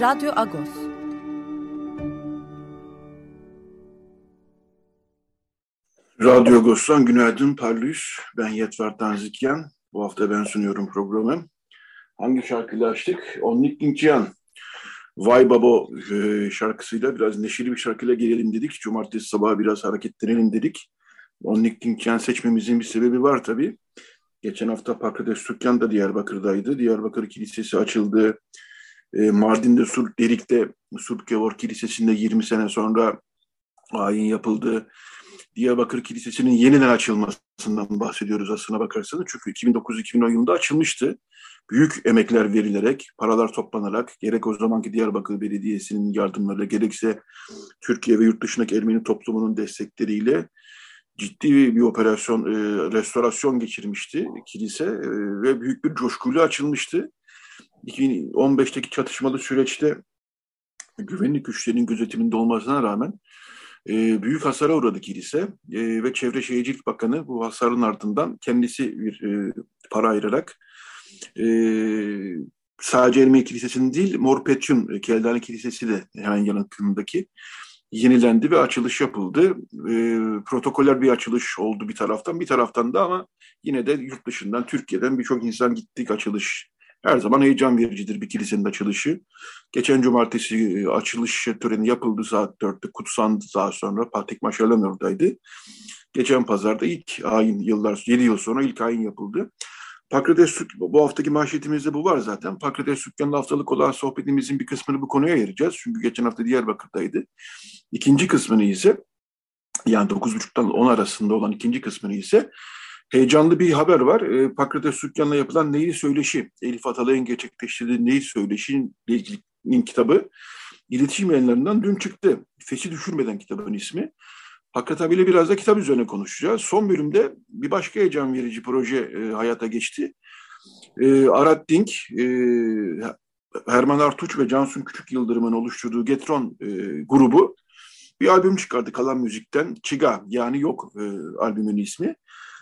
Radyo Agos. Radyo Agos'tan günaydın parlıyız. Ben Yetver Tanzikyan. Bu hafta ben sunuyorum programı. Hangi şarkıyla açtık? Onnik Dinkcihan. Vay Babo e, şarkısıyla biraz neşeli bir şarkıyla gelelim dedik. Cumartesi sabahı biraz hareketlenelim dedik. Onnik Dinkcihan seçmemizin bir sebebi var tabii. Geçen hafta Pakrates Türkyan da Diyarbakır'daydı. Diyarbakır Kilisesi açıldı. E, Mardin'de Surp Derik'te Surp Gevor Kilisesi'nde 20 sene sonra ayin yapıldı. Diyarbakır Kilisesi'nin yeniden açılmasından bahsediyoruz aslına bakarsanız. Çünkü 2009-2010 yılında açılmıştı. Büyük emekler verilerek, paralar toplanarak, gerek o zamanki Diyarbakır Belediyesi'nin yardımlarıyla, gerekse Türkiye ve yurt dışındaki Ermeni toplumunun destekleriyle ciddi bir operasyon, e, restorasyon geçirmişti kilise e, ve büyük bir coşkuyla açılmıştı. 2015'teki çatışmalı süreçte güvenlik güçlerinin gözetiminde olmasına rağmen e, büyük hasara uğradı kilise e, ve Çevre Şehircilik Bakanı bu hasarın ardından kendisi bir e, para ayırarak e, sadece Ermeni Kilisesi'nin değil Mor Petyun e, Keldani Kilisesi de hemen yanındaki yenilendi ve açılış yapıldı. E, protokoller bir açılış oldu bir taraftan bir taraftan da ama yine de yurt dışından Türkiye'den birçok insan gittik açılış her zaman heyecan vericidir bir kilisenin açılışı. Geçen cumartesi e, açılış töreni yapıldı saat 4'te kutsandı daha sonra. Patrick Maşalan oradaydı. Geçen pazarda ilk ayin yıllar, 7 yıl sonra ilk ayin yapıldı. Pakrates bu haftaki manşetimizde bu var zaten. Pakrates Sükkan'la haftalık olan sohbetimizin bir kısmını bu konuya ayıracağız. Çünkü geçen hafta Diyarbakır'daydı. İkinci kısmını ise yani 9.30'dan 10 arasında olan ikinci kısmını ise heyecanlı bir haber var. E, Pakrates Sükkan'la yapılan Neyi Söyleşi, Elif Atalay'ın gerçekleştirdiği Neyi Söyleşi'nin kitabı iletişim yayınlarından dün çıktı. Feşi Düşürmeden kitabın ismi. Hakikat abiyle biraz da kitap üzerine konuşacağız. Son bölümde bir başka heyecan verici proje e, hayata geçti. E, Arat Dink, e, Herman Artuç ve Cansun Küçük Yıldırım'ın oluşturduğu Getron e, grubu bir albüm çıkardı Kalan Müzik'ten. Çiga yani yok e, albümün ismi.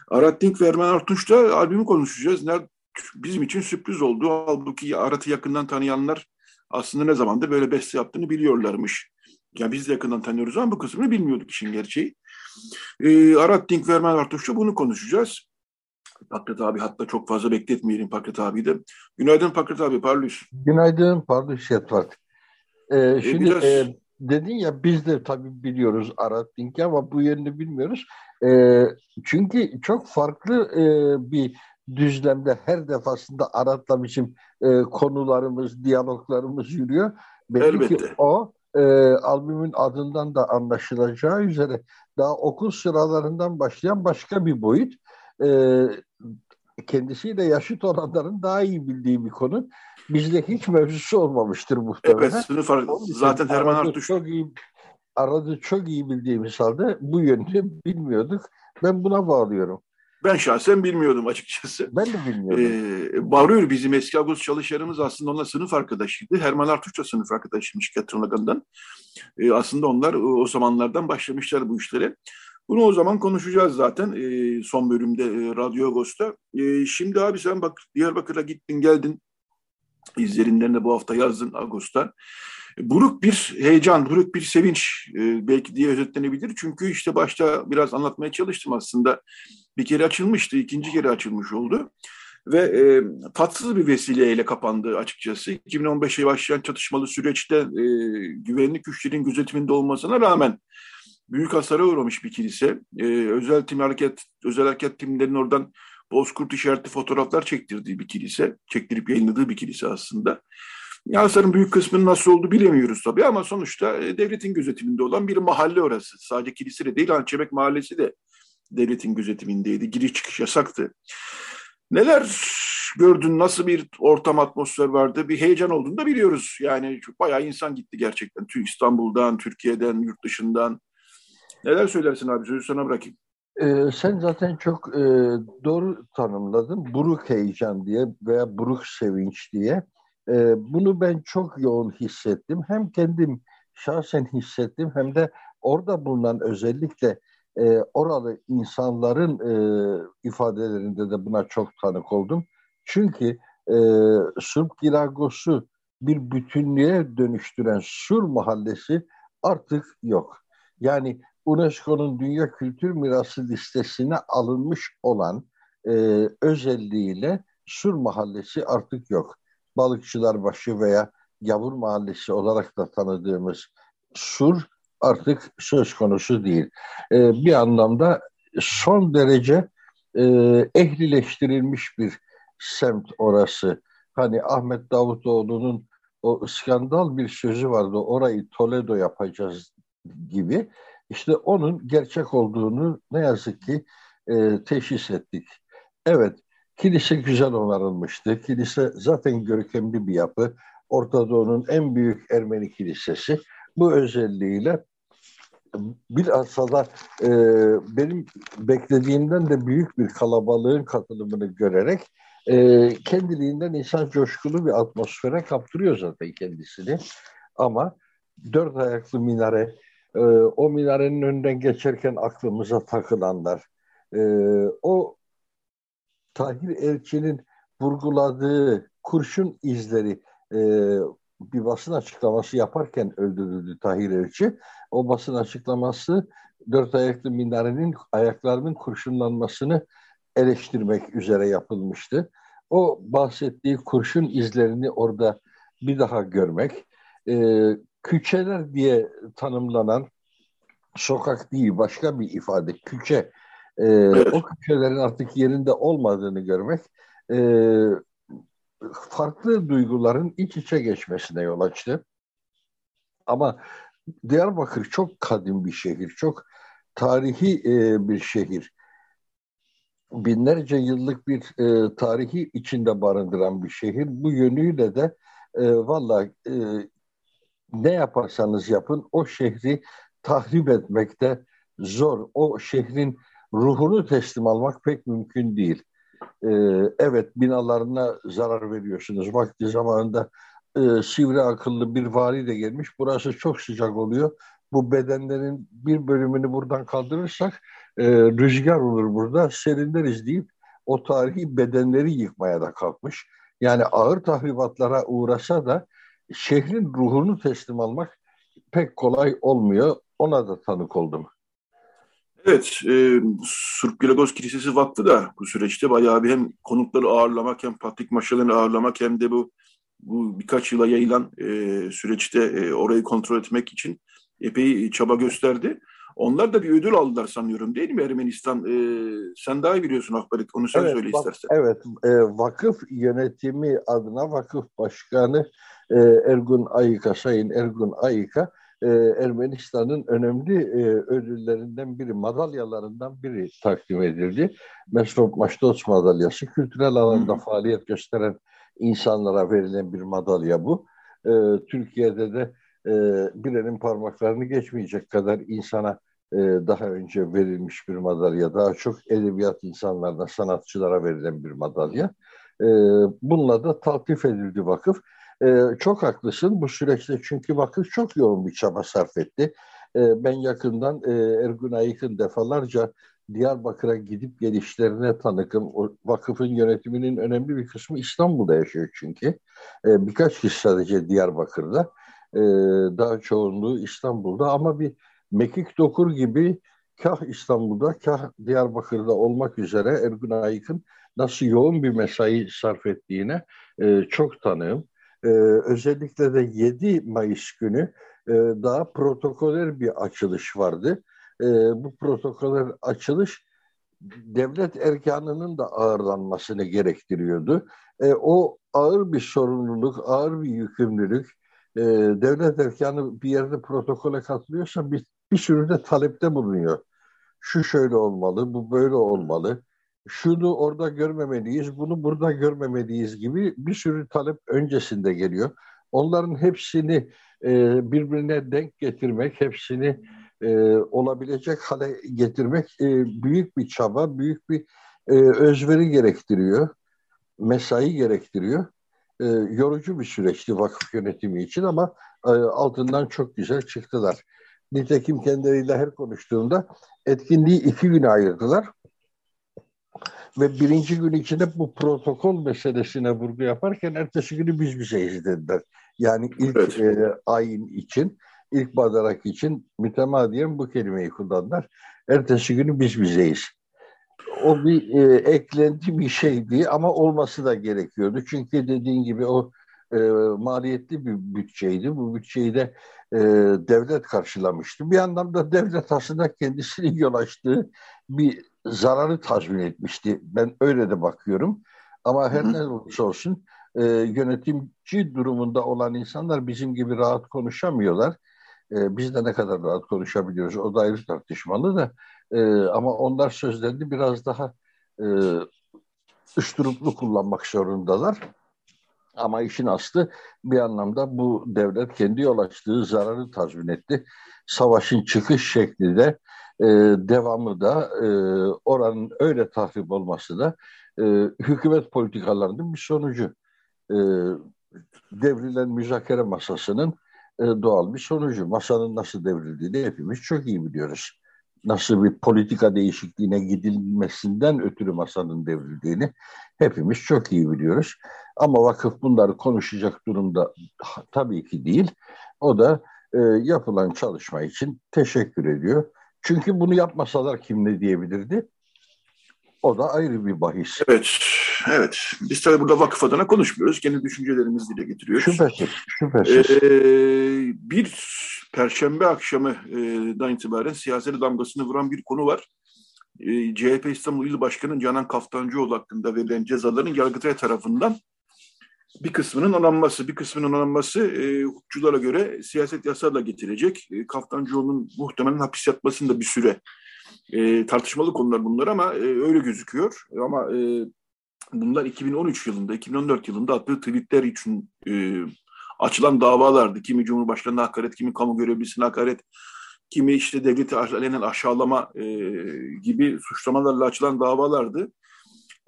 Arat Dink ve Ermen Artunç'ta albümü konuşacağız. Nerede, bizim için sürpriz oldu. Halbuki Arat'ı yakından tanıyanlar aslında ne zamanda böyle beste yaptığını biliyorlarmış. Yani biz de yakından tanıyoruz ama bu kısmını bilmiyorduk işin gerçeği. Ee, Arat Dink ve Ermen Artunç'ta bunu konuşacağız. Pakrat abi hatta çok fazla bekletmeyelim Pakrat abi de. Günaydın Pakrat abi, parlıyız. Günaydın, parlıyız Şetvat. Ee, şimdi ee, biraz... e, dedin ya biz de tabii biliyoruz Arat Dink'i ama bu yerini bilmiyoruz. E, çünkü çok farklı e, bir düzlemde her defasında Arat'la bizim e, konularımız, diyaloglarımız yürüyor. Belki Elbette. ki o e, albümün adından da anlaşılacağı üzere daha okul sıralarından başlayan başka bir boyut. E, kendisiyle yaşıt olanların daha iyi bildiği bir konu. Bizde hiç mevzusu olmamıştır muhtemelen. Evet, sınıf zaten Herman Artuş. Çok iyi, aradı çok iyi bildiğimiz halde bu yönünü bilmiyorduk. Ben buna bağlıyorum. Ben şahsen bilmiyordum açıkçası. Ben de bilmiyordum. Ee, Bağırıyor bizim eski Agos çalışanımız aslında onunla sınıf arkadaşıydı. Herman Artuç da sınıf arkadaşıymış Katronaga'ndan. Ee, aslında onlar o zamanlardan başlamışlar bu işlere. Bunu o zaman konuşacağız zaten e, son bölümde e, Radyo Agos'ta. E, şimdi abi sen bak Diyarbakır'a gittin geldin. İzlerinden de bu hafta yazdın Ağustos'ta. Buruk bir heyecan, buruk bir sevinç e, belki diye özetlenebilir. Çünkü işte başta biraz anlatmaya çalıştım aslında. Bir kere açılmıştı, ikinci kere açılmış oldu. Ve e, tatsız bir vesileyle kapandı açıkçası. 2015'e başlayan çatışmalı süreçte e, güvenlik güçlerin gözetiminde olmasına rağmen büyük hasara uğramış bir kilise. E, özel tim hareket, özel hareket timlerinin oradan bozkurt işaretli fotoğraflar çektirdiği bir kilise, çektirip yayınladığı bir kilise aslında. Hasarın büyük kısmının nasıl olduğu bilemiyoruz tabii ama sonuçta e, devletin gözetiminde olan bir mahalle orası. Sadece kilise de değil, Hançebek Mahallesi de devletin gözetimindeydi. Giriş çıkış yasaktı. Neler gördün? Nasıl bir ortam, atmosfer vardı? Bir heyecan olduğunu da biliyoruz. Yani bayağı insan gitti gerçekten. İstanbul'dan, Türkiye'den, yurt dışından. Neler söylersin abi? Sözü sana bırakayım. Ee, sen zaten çok e, doğru tanımladın. Buruk heyecan diye veya buruk sevinç diye. E, bunu ben çok yoğun hissettim. Hem kendim şahsen hissettim hem de orada bulunan özellikle e, oralı insanların e, ifadelerinde de buna çok tanık oldum. Çünkü e, Surp Giragos'u bir bütünlüğe dönüştüren Sur Mahallesi artık yok. Yani UNESCO'nun Dünya Kültür Mirası listesine alınmış olan e, özelliğiyle Sur Mahallesi artık yok. Balıkçılar Başı veya Yavur Mahallesi olarak da tanıdığımız Sur artık söz konusu değil. E, bir anlamda son derece e, ehlileştirilmiş bir semt orası. Hani Ahmet Davutoğlu'nun o skandal bir sözü vardı. Orayı Toledo yapacağız gibi. İşte onun gerçek olduğunu ne yazık ki e, teşhis ettik. Evet, kilise güzel onarılmıştı. Kilise zaten görkemli bir yapı. Orta Doğu'nun en büyük Ermeni kilisesi. Bu özelliğiyle bilhassa da e, benim beklediğimden de büyük bir kalabalığın katılımını görerek e, kendiliğinden insan coşkulu bir atmosfere kaptırıyor zaten kendisini. Ama dört ayaklı minare, e, o minarenin önünden geçerken aklımıza takılanlar, e, o Tahir Elçi'nin vurguladığı kurşun izleri e, bir basın açıklaması yaparken öldürüldü Tahir Elçi. O basın açıklaması dört ayaklı minarenin ayaklarının kurşunlanmasını eleştirmek üzere yapılmıştı. O bahsettiği kurşun izlerini orada bir daha görmek, e, küçeler diye tanımlanan sokak değil başka bir ifade, küçe. E, o küçelerin artık yerinde olmadığını görmek e, farklı duyguların iç içe geçmesine yol açtı. Ama Diyarbakır çok kadim bir şehir, çok tarihi e, bir şehir. Binlerce yıllık bir e, tarihi içinde barındıran bir şehir. Bu yönüyle de e, valla e, ne yaparsanız yapın o şehri tahrip etmekte zor. O şehrin ruhunu teslim almak pek mümkün değil. E, evet binalarına zarar veriyorsunuz. Vakti zamanında e, sivri akıllı bir vali de gelmiş. Burası çok sıcak oluyor. Bu bedenlerin bir bölümünü buradan kaldırırsak e, rüzgar olur burada. Serinleriz deyip o tarihi bedenleri yıkmaya da kalkmış. Yani ağır tahribatlara uğrasa da şehrin ruhunu teslim almak pek kolay olmuyor. Ona da tanık oldum. Evet, e, Surp Gilagos Kilisesi Vakfı da bu süreçte bayağı bir hem konukları ağırlamak hem Patrik Maşalarını ağırlamak hem de bu bu birkaç yıla yayılan e, süreçte e, orayı kontrol etmek için epey çaba gösterdi. Onlar da bir ödül aldılar sanıyorum değil mi Ermenistan? E, sen daha iyi biliyorsun Akbarik, onu sen evet, söyle istersen. Evet, e, vakıf yönetimi adına vakıf başkanı e, Ergun Ayika, Sayın Ergun Ayika, e, Ermenistan'ın önemli e, ödüllerinden biri, madalyalarından biri takdim edildi. Mesrop Maştoç madalyası, kültürel alanda Hı. faaliyet gösteren insanlara verilen bir madalya bu. E, Türkiye'de de e, bir elin parmaklarını geçmeyecek kadar insana e, daha önce verilmiş bir madalya. Daha çok edebiyat insanlarına, sanatçılara verilen bir madalya. E, bununla da taltif edildi vakıf. E, çok haklısın bu süreçte çünkü vakıf çok yoğun bir çaba sarf etti. E, ben yakından e, Ergun Ayık'ın defalarca Diyarbakır'a gidip gelişlerine tanıkım. O vakıfın yönetiminin önemli bir kısmı İstanbul'da yaşıyor çünkü. E, birkaç kişi sadece Diyarbakır'da. Daha çoğunluğu İstanbul'da ama bir Mekik Dokur gibi kah İstanbul'da kah Diyarbakır'da olmak üzere Ergun Ayık'ın nasıl yoğun bir mesai sarf ettiğine e, çok tanığım. E, özellikle de 7 Mayıs günü e, daha protokoler bir açılış vardı e, bu protokoller açılış devlet erkanının da ağırlanmasını gerektiriyordu. E, o ağır bir sorumluluk, ağır bir yükümlülük. E, devlet erkanı bir yerde protokole katılıyorsa bir, bir sürü de talepte bulunuyor. Şu şöyle olmalı, bu böyle olmalı. Şunu orada görmemeliyiz, bunu burada görmemeliyiz gibi bir sürü talep öncesinde geliyor. Onların hepsini e, birbirine denk getirmek, hepsini e, olabilecek hale getirmek e, büyük bir çaba, büyük bir e, özveri gerektiriyor, mesai gerektiriyor. E, yorucu bir süreçti vakıf yönetimi için ama e, altından çok güzel çıktılar. Nitekim kendileriyle her konuştuğumda etkinliği iki güne ayırdılar. Ve birinci gün içinde bu protokol meselesine vurgu yaparken ertesi günü biz bizeyiz dediler. Yani ilk evet. e, ayin için, ilk badarak için mütemadiyen bu kelimeyi kullandılar. Ertesi günü biz bizeyiz. O bir e, eklenti bir şeydi ama olması da gerekiyordu. Çünkü dediğin gibi o e, maliyetli bir bütçeydi. Bu bütçeyi de e, devlet karşılamıştı. Bir anlamda devlet aslında kendisinin yol açtığı bir zararı tazmin etmişti. Ben öyle de bakıyorum. Ama her ne olursa olsun e, yönetimci durumunda olan insanlar bizim gibi rahat konuşamıyorlar. E, biz de ne kadar rahat konuşabiliyoruz o da ayrı tartışmalı da. E, ama onlar sözlerini biraz daha e, üstüruplu kullanmak zorundalar. Ama işin aslı bir anlamda bu devlet kendi yol açtığı zararı tazmin etti. Savaşın çıkış şekli de e, devamı da e, oranın öyle tahrip olması da e, hükümet politikalarının bir sonucu. E, devrilen müzakere masasının e, doğal bir sonucu. Masanın nasıl devrildiğini hepimiz çok iyi biliyoruz. Nasıl bir politika değişikliğine gidilmesinden ötürü masanın devrildiğini hepimiz çok iyi biliyoruz. Ama vakıf bunları konuşacak durumda tabii ki değil. O da e, yapılan çalışma için teşekkür ediyor. Çünkü bunu yapmasalar kim ne diyebilirdi? O da ayrı bir bahis. Evet, evet. Biz tabii burada vakıf adına konuşmuyoruz. Kendi düşüncelerimizi dile getiriyoruz. Şüphesiz, şüphesiz. Ee, bir perşembe akşamından itibaren siyasete damgasını vuran bir konu var. Ee, CHP İstanbul İl Başkanı Canan Kaftancıoğlu hakkında verilen cezaların Yargıtay tarafından bir kısmının onanması, bir kısmının onanması e, hukukçulara göre siyaset yasayla getirecek. E, Kaftancıoğlu'nun muhtemelen hapis yatmasında bir süre e, tartışmalı konular bunlar ama e, öyle gözüküyor. Ama e, bunlar 2013 yılında, 2014 yılında attığı tweetler için e, açılan davalardı. Kimi Cumhurbaşkanı'na hakaret, kimi kamu görevlisine hakaret, kimi işte devleti aşağılama e, gibi suçlamalarla açılan davalardı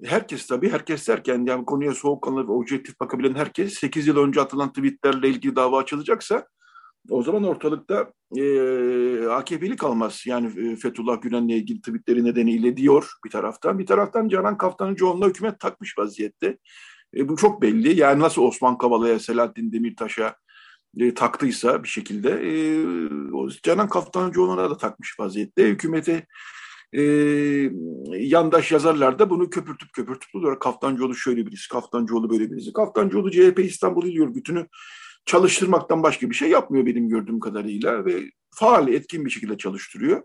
herkes tabii herkes derken yani konuya soğukkanlı ve objektif bakabilen herkes 8 yıl önce atılan tweetlerle ilgili dava açılacaksa o zaman ortalıkta e, AKP'li kalmaz. Yani e, Fethullah Gülen'le ilgili tweetleri nedeniyle diyor bir taraftan. Bir taraftan Canan Kaftancıoğlu'na hükümet takmış vaziyette. E, bu çok belli. Yani nasıl Osman Kavala'ya, Selahattin Demirtaş'a e, taktıysa bir şekilde e, Canan Kaftancıoğlu'na da takmış vaziyette. Hükümete e, yandaş yazarlar da bunu köpürtüp köpürtüp duruyor. Kaftancıoğlu şöyle birisi, Kaftancıoğlu böyle birisi. Kaftancıoğlu CHP İstanbul İl Örgütü'nü çalıştırmaktan başka bir şey yapmıyor benim gördüğüm kadarıyla ve faal, etkin bir şekilde çalıştırıyor.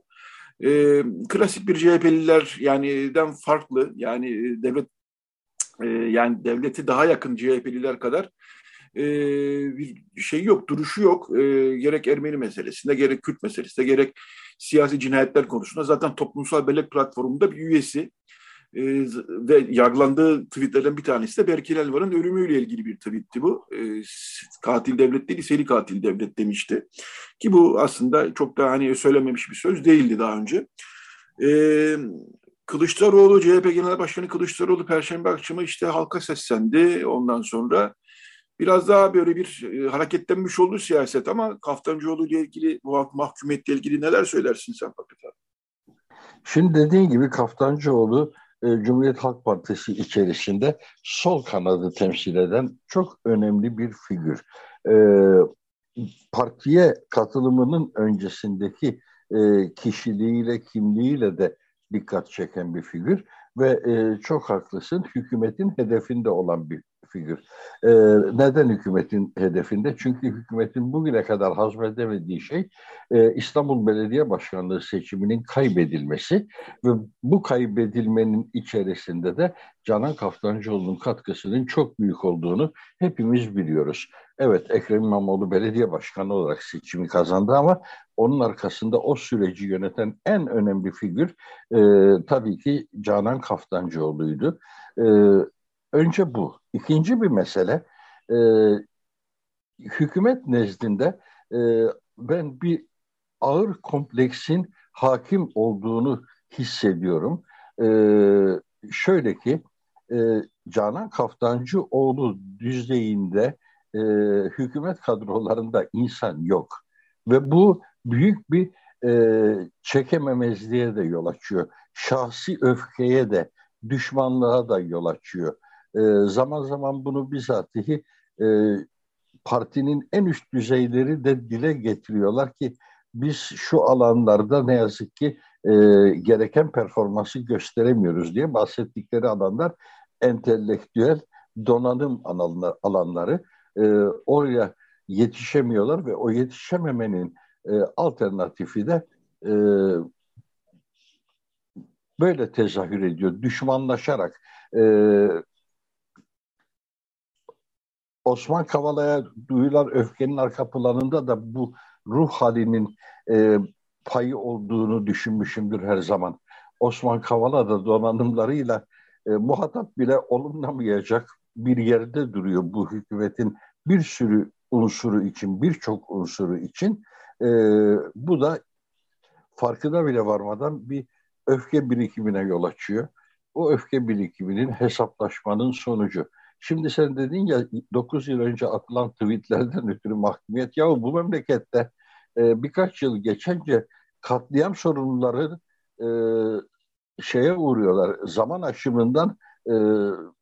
E, klasik bir CHP'liler yani den farklı yani devlet e, yani devleti daha yakın CHP'liler kadar e, bir şey yok, duruşu yok. E, gerek Ermeni meselesinde, gerek Kürt meselesinde, gerek siyasi cinayetler konusunda zaten toplumsal bellek platformunda bir üyesi. E, ve yargılandığı tweetlerden bir tanesi de Berkin Elvan'ın ölümüyle ilgili bir tweetti bu. E, katil devlet değil, seri katil devlet demişti. Ki bu aslında çok da hani söylememiş bir söz değildi daha önce. E, Kılıçdaroğlu, CHP Genel Başkanı Kılıçdaroğlu Perşembe akşamı işte halka seslendi. Ondan sonra biraz daha böyle bir e, hareketlenmiş oldu siyaset ama Kaftancıoğlu ile ilgili, bu mahkumiyetle ilgili neler söylersin sen Fakret Şimdi dediğin gibi Kaftancıoğlu e, Cumhuriyet Halk Partisi içerisinde sol kanadı temsil eden çok önemli bir figür. E, partiye katılımının öncesindeki e, kişiliğiyle, kimliğiyle de dikkat çeken bir figür ve e, çok haklısın hükümetin hedefinde olan bir figür. E, neden hükümetin hedefinde? Çünkü hükümetin bugüne kadar hazmedemediği şey e, İstanbul Belediye Başkanlığı seçiminin kaybedilmesi ve bu kaybedilmenin içerisinde de Canan Kaftancıoğlu'nun katkısının çok büyük olduğunu hepimiz biliyoruz. Evet Ekrem İmamoğlu belediye başkanı olarak seçimi kazandı ama onun arkasında o süreci yöneten en önemli figür e, tabii ki Canan Kaftancıoğlu'ydu. E, önce bu. İkinci bir mesele e, hükümet nezdinde e, ben bir ağır kompleksin hakim olduğunu hissediyorum. E, şöyle ki e, Canan Kaftancıoğlu düzeyinde e, hükümet kadrolarında insan yok. Ve bu büyük bir e, çekememezliğe de yol açıyor. Şahsi öfkeye de, düşmanlığa da yol açıyor. E, zaman zaman bunu bizatihi e, partinin en üst düzeyleri de dile getiriyorlar ki biz şu alanlarda ne yazık ki e, gereken performansı gösteremiyoruz diye bahsettikleri alanlar entelektüel donanım alanları. E, oraya yetişemiyorlar ve o yetişememenin e, alternatifi de e, böyle tezahür ediyor. Düşmanlaşarak e, Osman Kavala'ya duyulan öfkenin arka planında da bu ruh halinin e, payı olduğunu düşünmüşümdür her zaman. Osman Kavala da donanımlarıyla e, muhatap bile olunamayacak bir yerde duruyor bu hükümetin bir sürü unsuru için, birçok unsuru için. E, bu da farkına bile varmadan bir öfke birikimine yol açıyor. O öfke birikiminin hesaplaşmanın sonucu. Şimdi sen dedin ya 9 yıl önce atılan tweetlerden ötürü mahkumiyet. Ya bu memlekette e, birkaç yıl geçince katliam sorunları e, şeye uğruyorlar. Zaman aşımından e,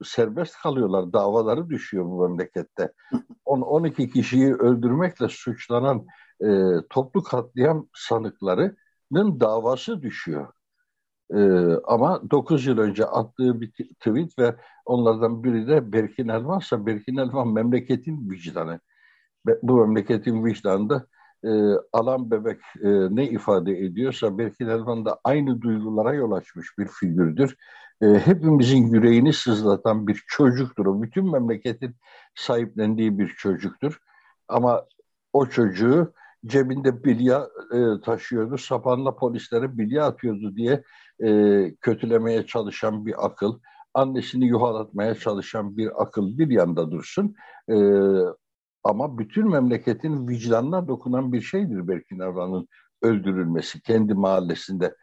serbest kalıyorlar. Davaları düşüyor bu memlekette. 10-12 kişiyi öldürmekle suçlanan e, toplu katliam sanıklarının davası düşüyor. Ee, ama 9 yıl önce attığı bir tweet ve onlardan biri de Berkin Elvan'sa Berkin Elvan memleketin vicdanı. Bu memleketin vicdanında e, alan bebek e, ne ifade ediyorsa Berkin Elvan da aynı duygulara yol açmış bir figürdür. E, hepimizin yüreğini sızlatan bir çocuktur o. Bütün memleketin sahiplendiği bir çocuktur. Ama o çocuğu cebinde bilya e, taşıyordu, sapanla polislere bilya atıyordu diye e, kötülemeye çalışan bir akıl, annesini yuhalatmaya çalışan bir akıl bir yanda dursun. E, ama bütün memleketin vicdanına dokunan bir şeydir Berkin Arvan'ın öldürülmesi kendi mahallesinde.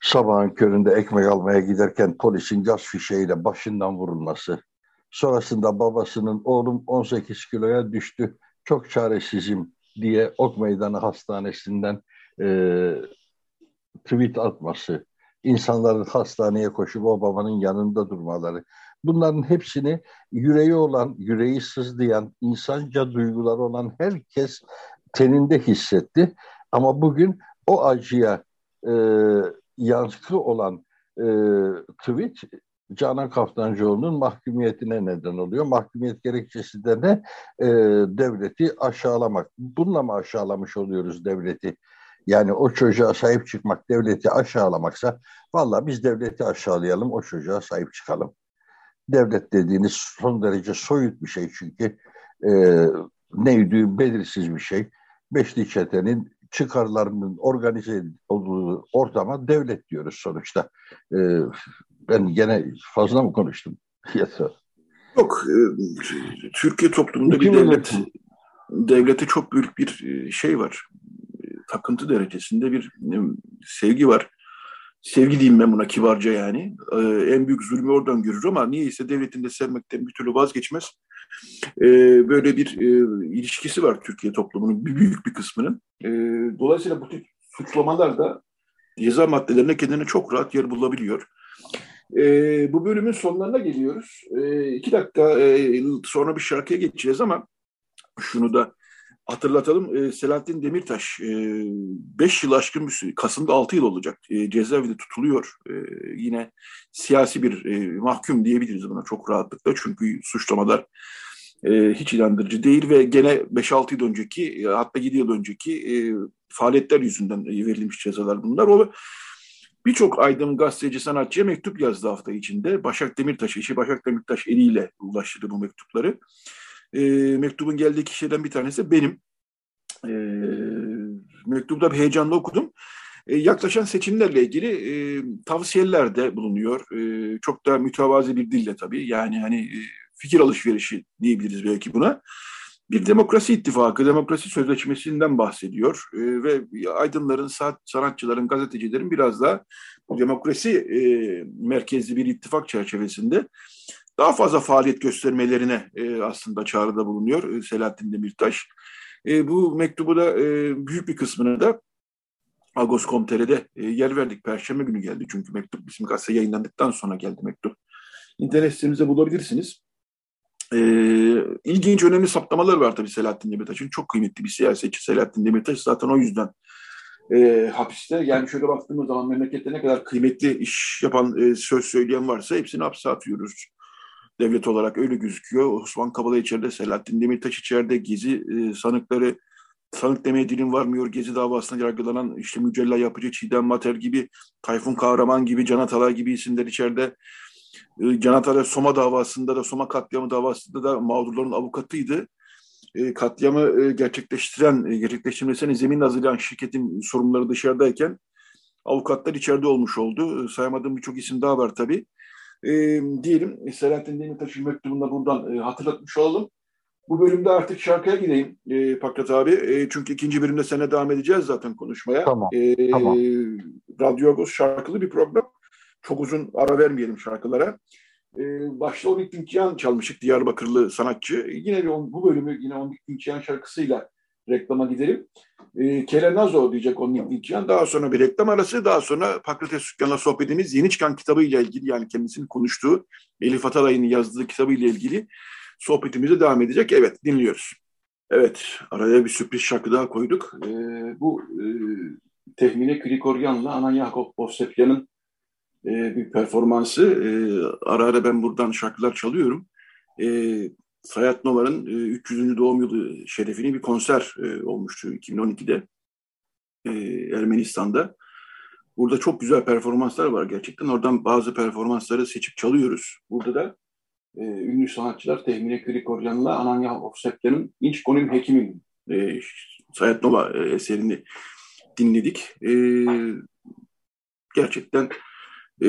Sabahın köründe ekmek almaya giderken polisin gaz fişeğiyle başından vurulması. Sonrasında babasının oğlum 18 kiloya düştü, çok çaresizim diye Ok Meydanı Hastanesi'nden e, tweet atması, insanların hastaneye koşup o babanın yanında durmaları. Bunların hepsini yüreği olan, yüreği sızlayan, insanca duyguları olan herkes teninde hissetti. Ama bugün o acıya e, yankı olan e, tweet Canan Kaftancıoğlu'nun mahkumiyetine neden oluyor. Mahkumiyet gerekçesi de ne? E, devleti aşağılamak. Bununla mı aşağılamış oluyoruz devleti? Yani o çocuğa sahip çıkmak devleti aşağılamaksa valla biz devleti aşağılayalım o çocuğa sahip çıkalım. Devlet dediğiniz son derece soyut bir şey çünkü e, neydi belirsiz bir şey. Beşli çetenin çıkarlarının organize olduğu ortama devlet diyoruz sonuçta. E, ben gene fazla mı konuştum? Yok. E, Türkiye toplumunda bir devlet devlete çok büyük bir e, şey var. E, takıntı derecesinde bir sevgi var. Sevgi diyeyim ben buna kibarca yani. en büyük zulmü oradan görür ama niyeyse devletin de sevmekten bir türlü vazgeçmez. böyle bir ilişkisi var Türkiye toplumunun büyük bir kısmının. dolayısıyla bu tip suçlamalar da ceza maddelerine kendine çok rahat yer bulabiliyor. E, bu bölümün sonlarına geliyoruz. E, iki dakika e, sonra bir şarkıya geçeceğiz ama şunu da hatırlatalım. E, Selahattin Demirtaş 5 e, yıl aşkın bir süre, Kasım'da 6 yıl olacak. E, cezaevinde tutuluyor. Yine siyasi bir mahkum diyebiliriz buna çok rahatlıkla. Çünkü suçlamalar hiç inandırıcı değil ve gene 5-6 yıl önceki hatta 7 yıl önceki e, faaliyetler yüzünden verilmiş cezalar bunlar. O Birçok aydın gazeteci sanatçıya mektup yazdı hafta içinde. Başak Demirtaş, eşi Başak Demirtaş eliyle ulaştırdı bu mektupları. E, mektubun geldiği kişilerden bir tanesi benim. E, mektubu da heyecanla okudum. E, yaklaşan seçimlerle ilgili e, tavsiyelerde bulunuyor. E, çok da mütevazi bir dille tabii. Yani hani e, fikir alışverişi diyebiliriz belki buna. Bir demokrasi ittifakı, demokrasi sözleşmesinden bahsediyor e, ve aydınların, sanatçıların, gazetecilerin biraz da demokrasi e, merkezli bir ittifak çerçevesinde daha fazla faaliyet göstermelerine e, aslında çağrıda bulunuyor e, Selahattin Demirtaş. E, bu mektubu da e, büyük bir kısmını da Agos.com.tr'de e, yer verdik. Perşembe günü geldi çünkü mektup bizim gazete yayınlandıktan sonra geldi mektup. İnternet sitemizde bulabilirsiniz. E, ilginç, önemli saptamalar var tabii Selahattin Demirtaş'ın. Çok kıymetli bir siyasetçi Selahattin Demirtaş. Zaten o yüzden e, hapiste. Yani şöyle baktığımız zaman memlekette ne kadar kıymetli iş yapan, e, söz söyleyen varsa hepsini hapse atıyoruz. Devlet olarak öyle gözüküyor. Osman Kavala içeride, Selahattin Demirtaş içeride, Gezi e, sanıkları sanık demeye dilim varmıyor. Gezi davasında yargılanan işte Mücella Yapıcı, Çiğdem Mater gibi, Tayfun Kahraman gibi, Can Atalay gibi isimler içeride. E, Can Atalay Soma davasında da, Soma katliamı davasında da mağdurların avukatıydı. E, katliamı e, gerçekleştiren, e, gerçekleştirmesine zemin hazırlayan şirketin sorumluları dışarıdayken avukatlar içeride olmuş oldu. E, sayamadığım birçok isim daha var tabii. E, diyelim Selahattin Demirtaş'ın mektubunda buradan e, hatırlatmış olalım. Bu bölümde artık şarkıya gideyim e, Pakrat abi. E, çünkü ikinci bölümde sene devam edeceğiz zaten konuşmaya. Tamam. E, tamam. Radyo Agos şarkılı bir program. Çok uzun ara vermeyelim şarkılara. E, başta Onik Dinkyan çalmışık Diyarbakırlı sanatçı. Yine bir, bu bölümü yine Onik Dinkyan şarkısıyla reklama gidelim. E, Kerenazo diyecek Onik Dinkyan. Daha sonra bir reklam arası. Daha sonra Pakrates Sükkan'la sohbetimiz yeni çıkan kitabıyla ilgili yani kendisinin konuştuğu Elif Atalay'ın yazdığı kitabıyla ilgili sohbetimize devam edecek. Evet dinliyoruz. Evet araya bir sürpriz şarkı daha koyduk. E, bu e, Tehmine Krikoryan'la Anan Yakov Bosepyan'ın e, bir performansı. E, ara ara ben buradan şarkılar çalıyorum. E, Sayat Nova'nın e, 300. doğum yılı şerefine bir konser e, olmuştu 2012'de e, Ermenistan'da. Burada çok güzel performanslar var gerçekten. Oradan bazı performansları seçip çalıyoruz. Burada da e, ünlü sanatçılar Tehmine Krikoryan'la Ananya Ofsepyan'ın İnç Konim Hekim'in e, Sayat Nova e, eserini dinledik. E, gerçekten e,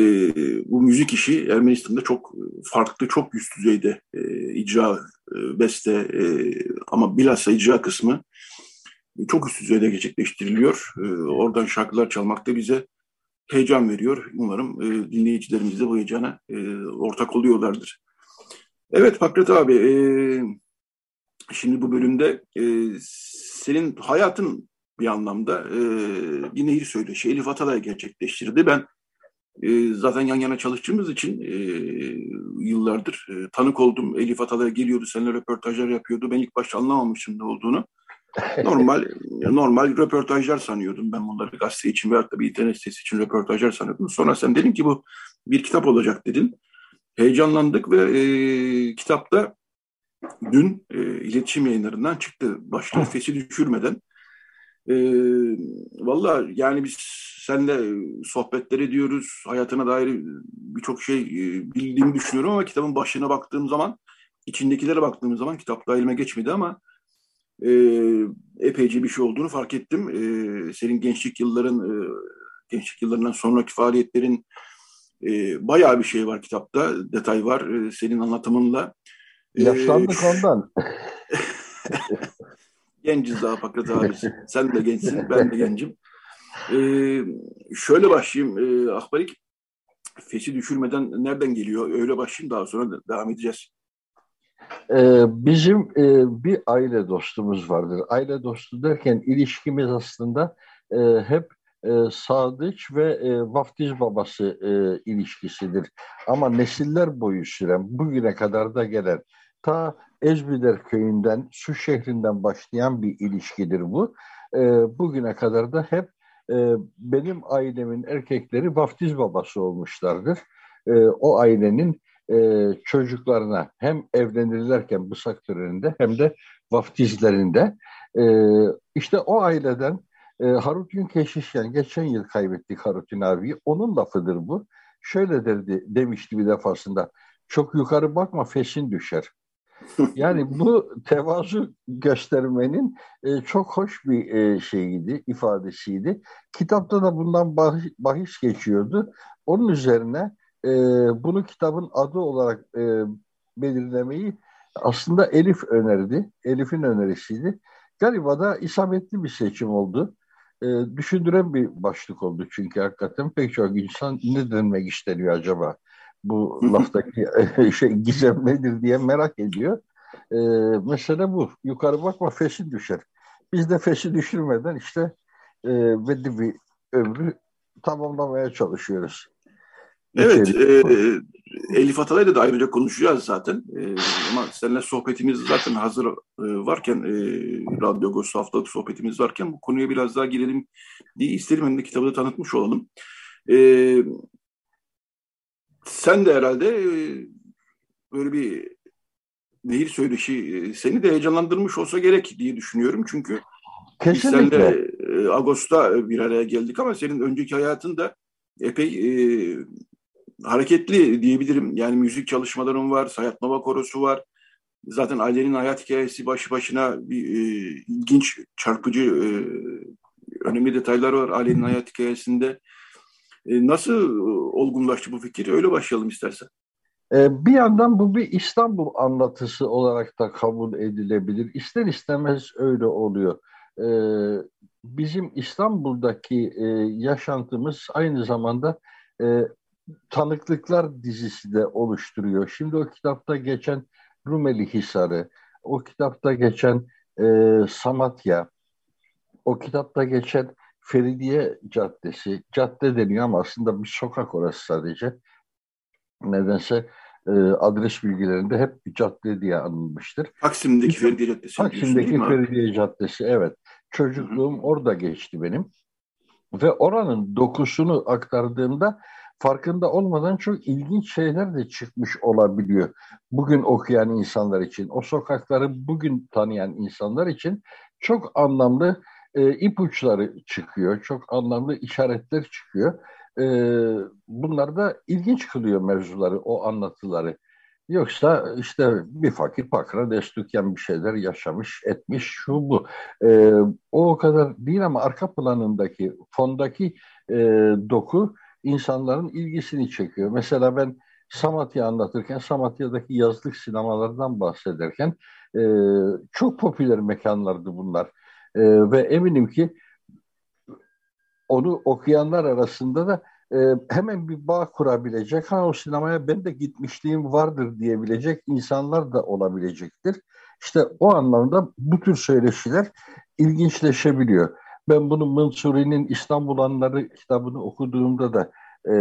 bu müzik işi Ermenistan'da çok farklı, çok üst düzeyde e, icra, e, beste e, ama bilhassa icra kısmı çok üst düzeyde gerçekleştiriliyor. E, oradan şarkılar çalmak da bize heyecan veriyor. Umarım e, dinleyicilerimiz de bu heyecana e, ortak oluyorlardır. Evet Pakrat abi, e, şimdi bu bölümde e, senin hayatın bir anlamda e, bir nehir söyleşi Elif Atalay gerçekleştirdi. Ben e, zaten yan yana çalıştığımız için e, yıllardır e, tanık oldum. Elif Atalay geliyordu, seninle röportajlar yapıyordu. Ben ilk başta anlamamışım ne olduğunu. Normal normal röportajlar sanıyordum ben bunları gazete için veyahut da bir internet sitesi için röportajlar sanıyordum. Sonra sen dedin ki bu bir kitap olacak dedin heyecanlandık ve e, kitapta dün e, iletişim yayınlarından çıktı. Başlığı fesi düşürmeden. E, Valla yani biz senle sohbetler ediyoruz. Hayatına dair birçok şey e, bildiğimi düşünüyorum ama kitabın başına baktığım zaman, içindekilere baktığım zaman kitap da elime geçmedi ama e, epeyce bir şey olduğunu fark ettim. E, senin gençlik yılların, e, gençlik yıllarından sonraki faaliyetlerin, e, bayağı bir şey var kitapta, detay var e, senin anlatımınla. E, Yaşlandık ee, ondan. Genciz daha Pakrat abi. Sen de gençsin, ben de gencim. Ee, şöyle başlayayım e, Akbarik. Fesi düşürmeden nereden geliyor? Öyle başlayayım daha sonra devam edeceğiz. Ee, bizim e, bir aile dostumuz vardır. Aile dostu derken ilişkimiz aslında e, hep e, Sadıç ve e, vaftiz babası e, ilişkisidir. Ama nesiller boyu süren, bugüne kadar da gelen, ta Ezbiler köyünden, Su şehrinden başlayan bir ilişkidir bu. E, bugüne kadar da hep e, benim ailemin erkekleri vaftiz babası olmuşlardır. E, o ailenin e, çocuklarına hem evlenirlerken bısak töreninde hem de vaftizlerinde e, işte o aileden e, Harutun Keşişyan geçen yıl kaybettik Harutun abiyi. Onun lafıdır bu. Şöyle derdi, demişti bir defasında. Çok yukarı bakma fesin düşer. Yani bu tevazu göstermenin e, çok hoş bir e, şeyiydi, ifadesiydi. Kitapta da bundan bahis, bahis geçiyordu. Onun üzerine e, bunu kitabın adı olarak e, belirlemeyi aslında Elif önerdi. Elif'in önerisiydi. Galiba da isabetli bir seçim oldu. E, düşündüren bir başlık oldu çünkü hakikaten pek çok insan ne demek isteniyor acaba? Bu laftaki şey gizem nedir diye merak ediyor. E, mesele bu. Yukarı bakma fesin düşer. Biz de fesi düşürmeden işte e, belli bir ömrü tamamlamaya çalışıyoruz. Evet, e, Elif Atalay'la da ayrıca konuşacağız zaten. E, ama seninle sohbetimiz zaten hazır e, varken, e, Radyo Agos haftalık sohbetimiz varken bu konuya biraz daha girelim diye isterim. Hem de kitabı da tanıtmış olalım. E, sen de herhalde e, böyle bir nehir söyleşi e, seni de heyecanlandırmış olsa gerek diye düşünüyorum. Çünkü Kesinlikle. biz senle e, Ağustos'ta bir araya geldik ama senin önceki hayatın da epey e, hareketli diyebilirim. Yani müzik çalışmalarım var, Sayat Nova Korosu var. Zaten ailenin hayat hikayesi başı başına bir e, ilginç, çarpıcı, e, önemli detaylar var ailenin hayat hikayesinde. E, nasıl olgunlaştı bu fikir? Öyle başlayalım istersen. E, bir yandan bu bir İstanbul anlatısı olarak da kabul edilebilir. İster istemez öyle oluyor. E, bizim İstanbul'daki e, yaşantımız aynı zamanda tanıklıklar dizisi de oluşturuyor. Şimdi o kitapta geçen Rumeli Hisarı, o kitapta geçen Samatya, o kitapta geçen Feridiye Caddesi, cadde deniyor ama aslında bir sokak orası sadece. Nedense e, adres bilgilerinde hep bir cadde diye anılmıştır. Taksim'deki Feridiye Caddesi. Taksim'deki Feridiye Caddesi, evet. Çocukluğum Hı-hı. orada geçti benim. Ve oranın dokusunu aktardığımda farkında olmadan çok ilginç şeyler de çıkmış olabiliyor. Bugün okuyan insanlar için, o sokakları bugün tanıyan insanlar için çok anlamlı e, ipuçları çıkıyor, çok anlamlı işaretler çıkıyor. E, bunlar da ilginç kılıyor mevzuları, o anlatıları. Yoksa işte bir fakir pakra destüken bir şeyler yaşamış, etmiş, şu bu. E, o kadar değil ama arka planındaki, fondaki e, doku insanların ilgisini çekiyor. Mesela ben Samatya anlatırken, Samatya'daki yazlık sinemalardan bahsederken e, çok popüler mekanlardı bunlar. E, ve eminim ki onu okuyanlar arasında da e, hemen bir bağ kurabilecek, ha o sinemaya ben de gitmişliğim vardır diyebilecek insanlar da olabilecektir. İşte o anlamda bu tür söyleşiler ilginçleşebiliyor. Ben bunu Mansuri'nin İstanbul Anları kitabını okuduğumda da e,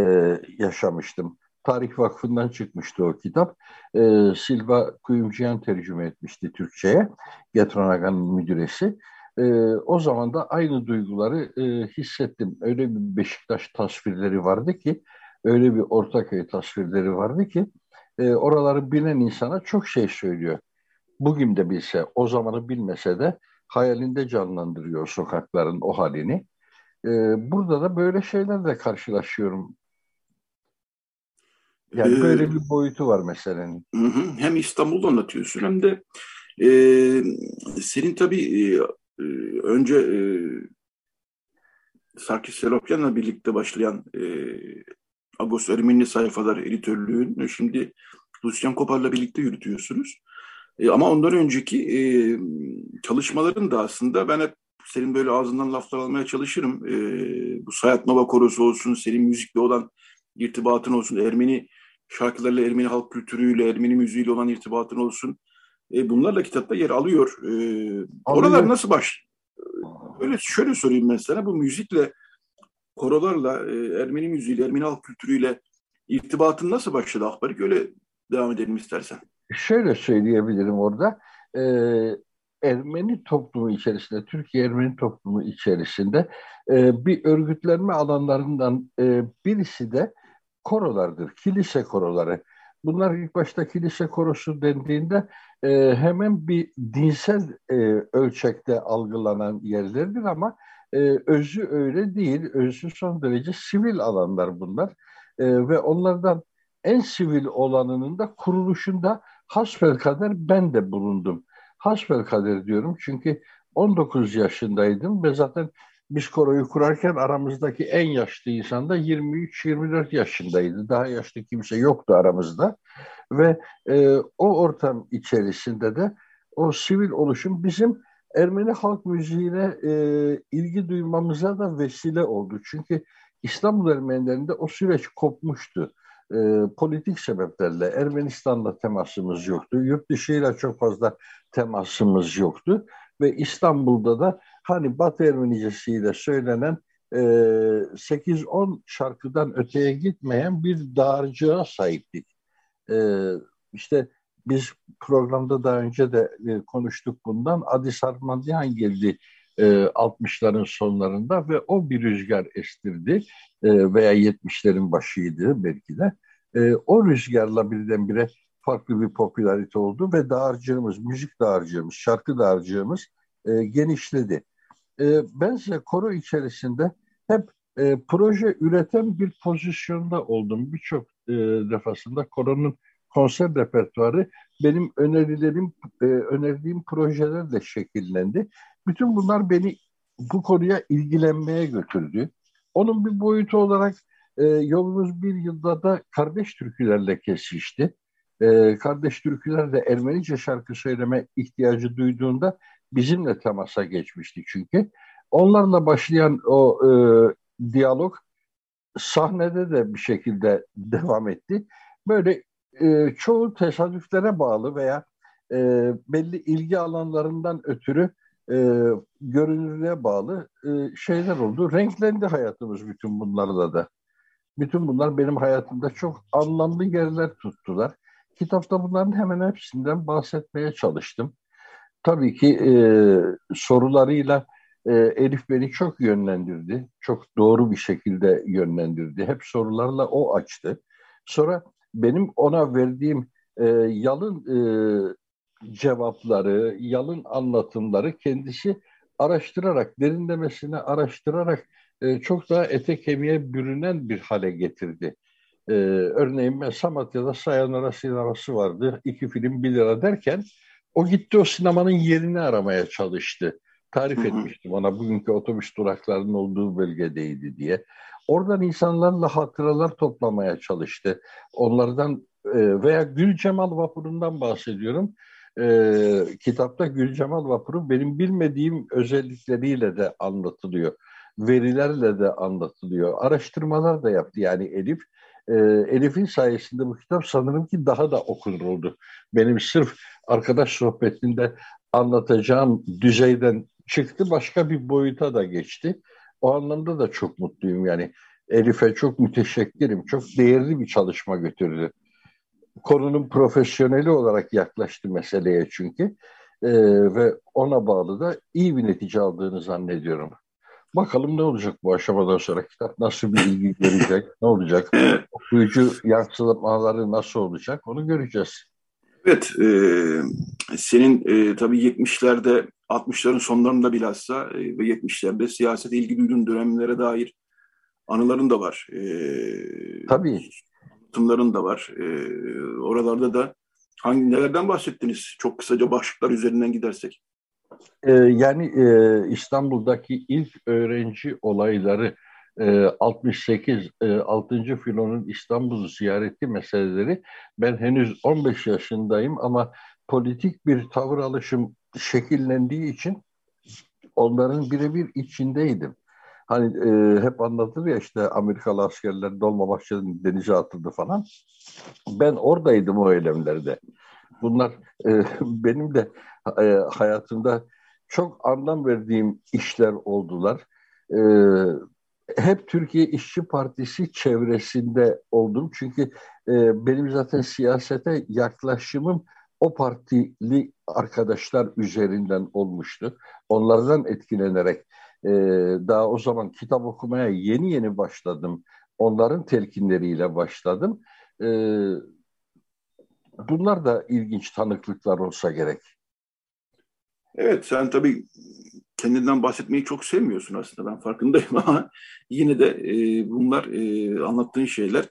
yaşamıştım. Tarih Vakfı'ndan çıkmıştı o kitap. E, Silva Kuyumcuyan tercüme etmişti Türkçe'ye. Getron müdüresi. E, o zaman da aynı duyguları e, hissettim. Öyle bir Beşiktaş tasvirleri vardı ki, öyle bir Ortaköy tasvirleri vardı ki, e, oraları bilen insana çok şey söylüyor. Bugün de bilse, o zamanı bilmese de hayalinde canlandırıyor sokakların o halini. E, burada da böyle şeylerle karşılaşıyorum. Yani ee, böyle bir boyutu var meselenin. Hem İstanbul'da anlatıyorsun hem de e, senin tabii e, e, önce e, Sarkis Selopyan'la birlikte başlayan e, Agos Ermeni sayfalar editörlüğün şimdi Lucian Kopar'la birlikte yürütüyorsunuz. E, ama ondan önceki e, çalışmaların da aslında ben hep senin böyle ağzından laflar almaya çalışırım. E, bu Sayat Nova Korosu olsun, senin müzikle olan irtibatın olsun, Ermeni şarkılarla, Ermeni halk kültürüyle, Ermeni müziğiyle olan irtibatın olsun. E, bunlarla kitapta yer alıyor. E, oralar nasıl baş? Öyle şöyle sorayım ben sana. Bu müzikle, korolarla, e, Ermeni müziğiyle, Ermeni halk kültürüyle irtibatın nasıl başladı Akbarik? Öyle devam edelim istersen. Şöyle söyleyebilirim orada. E, Ermeni toplumu içerisinde, Türkiye Ermeni toplumu içerisinde e, bir örgütlenme alanlarından e, birisi de korolardır, kilise koroları. Bunlar ilk başta kilise korosu dendiğinde e, hemen bir dinsel e, ölçekte algılanan yerlerdir ama e, özü öyle değil. Özü son derece sivil alanlar bunlar. E, ve onlardan en sivil olanının da kuruluşunda hasbelkader ben de bulundum. Hasbelkader diyorum çünkü 19 yaşındaydım ve zaten biz koroyu kurarken aramızdaki en yaşlı insan da 23-24 yaşındaydı. Daha yaşlı kimse yoktu aramızda. Ve e, o ortam içerisinde de o sivil oluşum bizim Ermeni halk müziğine e, ilgi duymamıza da vesile oldu. Çünkü İstanbul Ermenilerinde o süreç kopmuştu. E, politik sebeplerle Ermenistan'la temasımız yoktu. Yurt dışıyla çok fazla temasımız yoktu. Ve İstanbul'da da hani Batı Ermenicesiyle söylenen e, 8-10 şarkıdan öteye gitmeyen bir dağarcığa sahiptik. E, işte biz programda daha önce de e, konuştuk bundan. Adi Sarmandyan geldi e, 60'ların sonlarında ve o bir rüzgar estirdi e, veya 70'lerin başıydı belki de. E, o rüzgarla birdenbire farklı bir popülarite oldu ve dağarcığımız, müzik dağarcığımız, şarkı dağarcığımız e, genişledi. E, ben size koro içerisinde hep e, proje üreten bir pozisyonda oldum. Birçok e, defasında koronun konser repertuarı benim önerilerim, e, önerdiğim projelerle şekillendi. Bütün bunlar beni bu konuya ilgilenmeye götürdü. Onun bir boyutu olarak e, yolumuz bir yılda da kardeş türkülerle kesişti. E, kardeş türküler de Ermenice şarkı söyleme ihtiyacı duyduğunda bizimle temasa geçmişti çünkü. Onlarla başlayan o e, diyalog sahnede de bir şekilde devam etti. Böyle e, çoğu tesadüflere bağlı veya e, belli ilgi alanlarından ötürü e, görünürlüğe bağlı e, şeyler oldu. Renklendi hayatımız bütün bunlarla da. Bütün bunlar benim hayatımda çok anlamlı yerler tuttular. Kitapta bunların hemen hepsinden bahsetmeye çalıştım. Tabii ki e, sorularıyla e, Elif beni çok yönlendirdi. Çok doğru bir şekilde yönlendirdi. Hep sorularla o açtı. Sonra benim ona verdiğim e, yalın e, cevapları, yalın anlatımları kendisi araştırarak, derinlemesine araştırarak e, çok daha ete kemiğe bürünen bir hale getirdi. E, örneğin ben Samatya'da Sayanara sineması vardı. İki film bir lira derken o gitti o sinemanın yerini aramaya çalıştı. Tarif etmiştim ona bugünkü otobüs duraklarının olduğu bölgedeydi diye. Oradan insanlarla hatıralar toplamaya çalıştı. Onlardan e, veya Gül Cemal Vapuru'ndan bahsediyorum. E, kitapta Gül Cemal Vapuru benim bilmediğim özellikleriyle de anlatılıyor. Verilerle de anlatılıyor. Araştırmalar da yaptı yani Elif. E, Elif'in sayesinde bu kitap sanırım ki daha da okunur oldu. Benim sırf arkadaş sohbetinde anlatacağım düzeyden çıktı başka bir boyuta da geçti. O anlamda da çok mutluyum yani. Elif'e çok müteşekkirim. Çok değerli bir çalışma götürdü. Konunun profesyoneli olarak yaklaştı meseleye çünkü. Ee, ve ona bağlı da iyi bir netice aldığını zannediyorum. Bakalım ne olacak bu aşamadan sonra kitap nasıl bir ilgi görecek, ne olacak, okuyucu yansımaları nasıl olacak onu göreceğiz. Evet, e, senin e, tabii 70'lerde, 60'ların sonlarında bilhassa e, ve 70'lerde siyasete ilgi duyduğun dönemlere dair anıların da var. E, tabii. Anlatımların da var. E, oralarda da hangi nelerden bahsettiniz? Çok kısaca başlıklar üzerinden gidersek. E, yani e, İstanbul'daki ilk öğrenci olayları 68 e, 6. E, filonun İstanbul ziyareti meseleleri ben henüz 15 yaşındayım ama politik bir tavır alışım şekillendiği için onların birebir içindeydim. Hani e, hep anlatır ya işte Amerikalı askerler Dolmabahçe'den denize atıldı falan. Ben oradaydım o eylemlerde. Bunlar e, benim de e, hayatımda çok anlam verdiğim işler oldular. E, hep Türkiye İşçi Partisi çevresinde oldum. Çünkü e, benim zaten siyasete yaklaşımım o partili arkadaşlar üzerinden olmuştu. Onlardan etkilenerek e, daha o zaman kitap okumaya yeni yeni başladım. Onların telkinleriyle başladım. E, bunlar da ilginç tanıklıklar olsa gerek. Evet sen tabii kendinden bahsetmeyi çok sevmiyorsun aslında ben farkındayım ama yine de e, bunlar e, anlattığın şeyler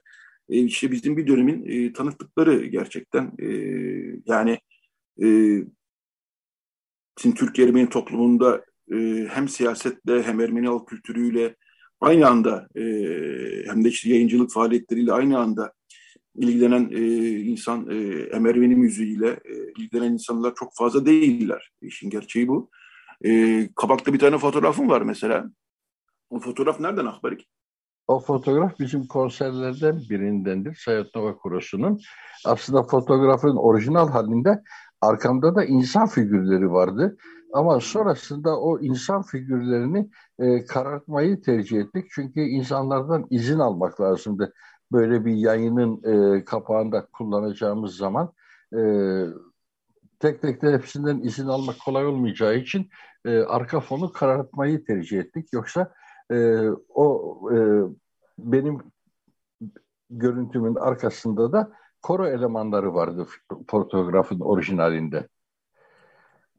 e, işte bizim bir dönemin e, tanıklıkları gerçekten. E, yani e, bizim Türk Ermeni toplumunda e, hem siyasetle hem Ermeni halk kültürüyle aynı anda e, hem de işte yayıncılık faaliyetleriyle aynı anda ilgilenen e, insan e, Ermeni müziğiyle e, ilgilenen insanlar çok fazla değiller. İşin gerçeği bu. E, kabakta bir tane fotoğrafım var mesela. O fotoğraf nereden Akbarik? O fotoğraf bizim konserlerden birindendir. Sayat Nova Kurosu'nun. Aslında fotoğrafın orijinal halinde arkamda da insan figürleri vardı. Ama sonrasında o insan figürlerini e, karartmayı tercih ettik. Çünkü insanlardan izin almak lazımdı. Böyle bir yayının e, kapağında kullanacağımız zaman e, tek tek de hepsinden izin almak kolay olmayacağı için e, arka fonu karartmayı tercih ettik. Yoksa e, o e, benim görüntümün arkasında da koro elemanları vardı fotoğrafın orijinalinde.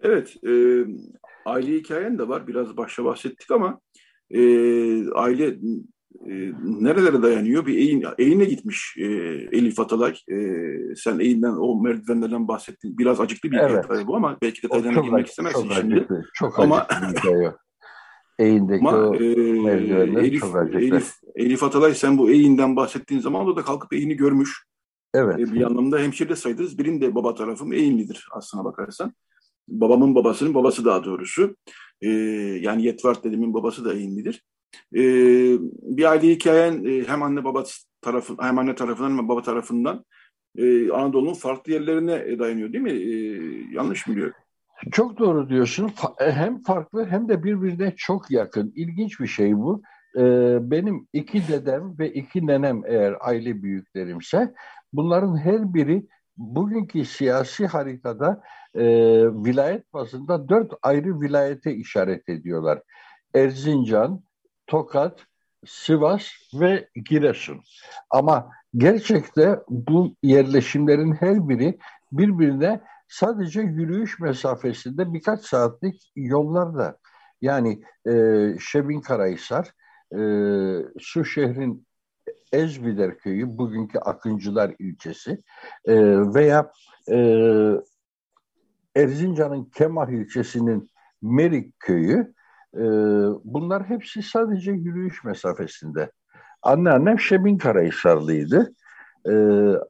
Evet, e, aile hikayen de var. Biraz başta bahsettik ama e, aile e, nerelere dayanıyor? Bir eğin, eğine gitmiş e, Elif Atalay. E, sen eğinden, o merdivenlerden bahsettin. Biraz acıklı bir evet. hikaye bu ama belki de detaylarına girmek istemezsin çok şimdi. Acıklı, çok ama, acıklı bir hikaye. Eğindeki ama, o e, Elif, çok acıklı. Elif, Elif Atalay sen bu eğinden bahsettiğin zaman o da kalkıp eğini görmüş. Evet. E, bir anlamda hemşire sayılırız. Birinin de baba tarafım eğinlidir aslına bakarsan babamın babasının babası daha doğrusu. E, yani Yetvart dedemin babası da Eğinlidir. E, bir aile hikayen e, hem anne baba tarafı hem anne tarafından hem baba tarafından e, Anadolu'nun farklı yerlerine dayanıyor değil mi? E, yanlış mı diyor? Çok doğru diyorsun. E, hem farklı hem de birbirine çok yakın. İlginç bir şey bu. Ee, benim iki dedem ve iki nenem eğer aile büyüklerimse bunların her biri bugünkü siyasi haritada e, vilayet bazında dört ayrı vilayete işaret ediyorlar. Erzincan, Tokat, Sivas ve Giresun. Ama gerçekte bu yerleşimlerin her biri birbirine sadece yürüyüş mesafesinde birkaç saatlik yollarda. Yani e, Şebin Karahisar, e, Su şehrin Ezbider köyü, bugünkü Akıncılar ilçesi e, veya e, Erzincan'ın Kemah ilçesinin Merik köyü e, bunlar hepsi sadece yürüyüş mesafesinde. Anneannem Şebin Karahisarlıydı. E,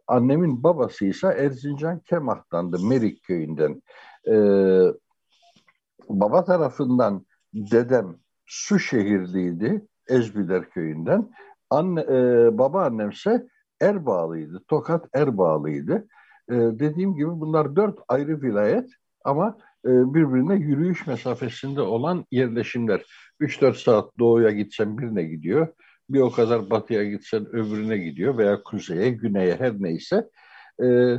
annemin babası ise Erzincan Kemah'tandı, Merik köyünden. E, baba tarafından dedem Su şehirliydi, Ezbiler köyünden. Anne, e, babaannemse Erbağlıydı. Tokat Erbağlıydı. E, dediğim gibi bunlar dört ayrı vilayet ama birbirine yürüyüş mesafesinde olan yerleşimler. 3-4 saat doğuya gitsen birine gidiyor. Bir o kadar batıya gitsen öbürüne gidiyor veya kuzeye, güneye her neyse. E,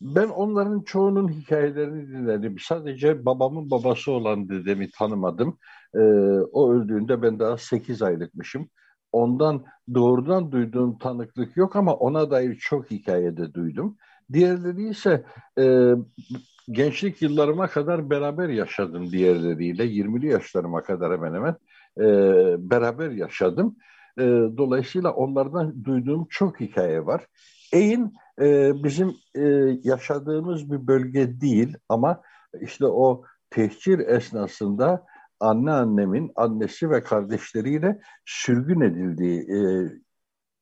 ben onların çoğunun hikayelerini dinledim. Sadece babamın babası olan dedemi tanımadım. E, o öldüğünde ben daha 8 aylıkmışım ondan doğrudan duyduğum tanıklık yok ama ona dair çok hikayede duydum. Diğerleri ise e, gençlik yıllarıma kadar beraber yaşadım diğerleriyle. 20'li yaşlarıma kadar hemen hemen e, beraber yaşadım. E, dolayısıyla onlardan duyduğum çok hikaye var. Eğin e, bizim e, yaşadığımız bir bölge değil ama işte o tehcir esnasında anneannemin annesi ve kardeşleriyle sürgün edildiği e,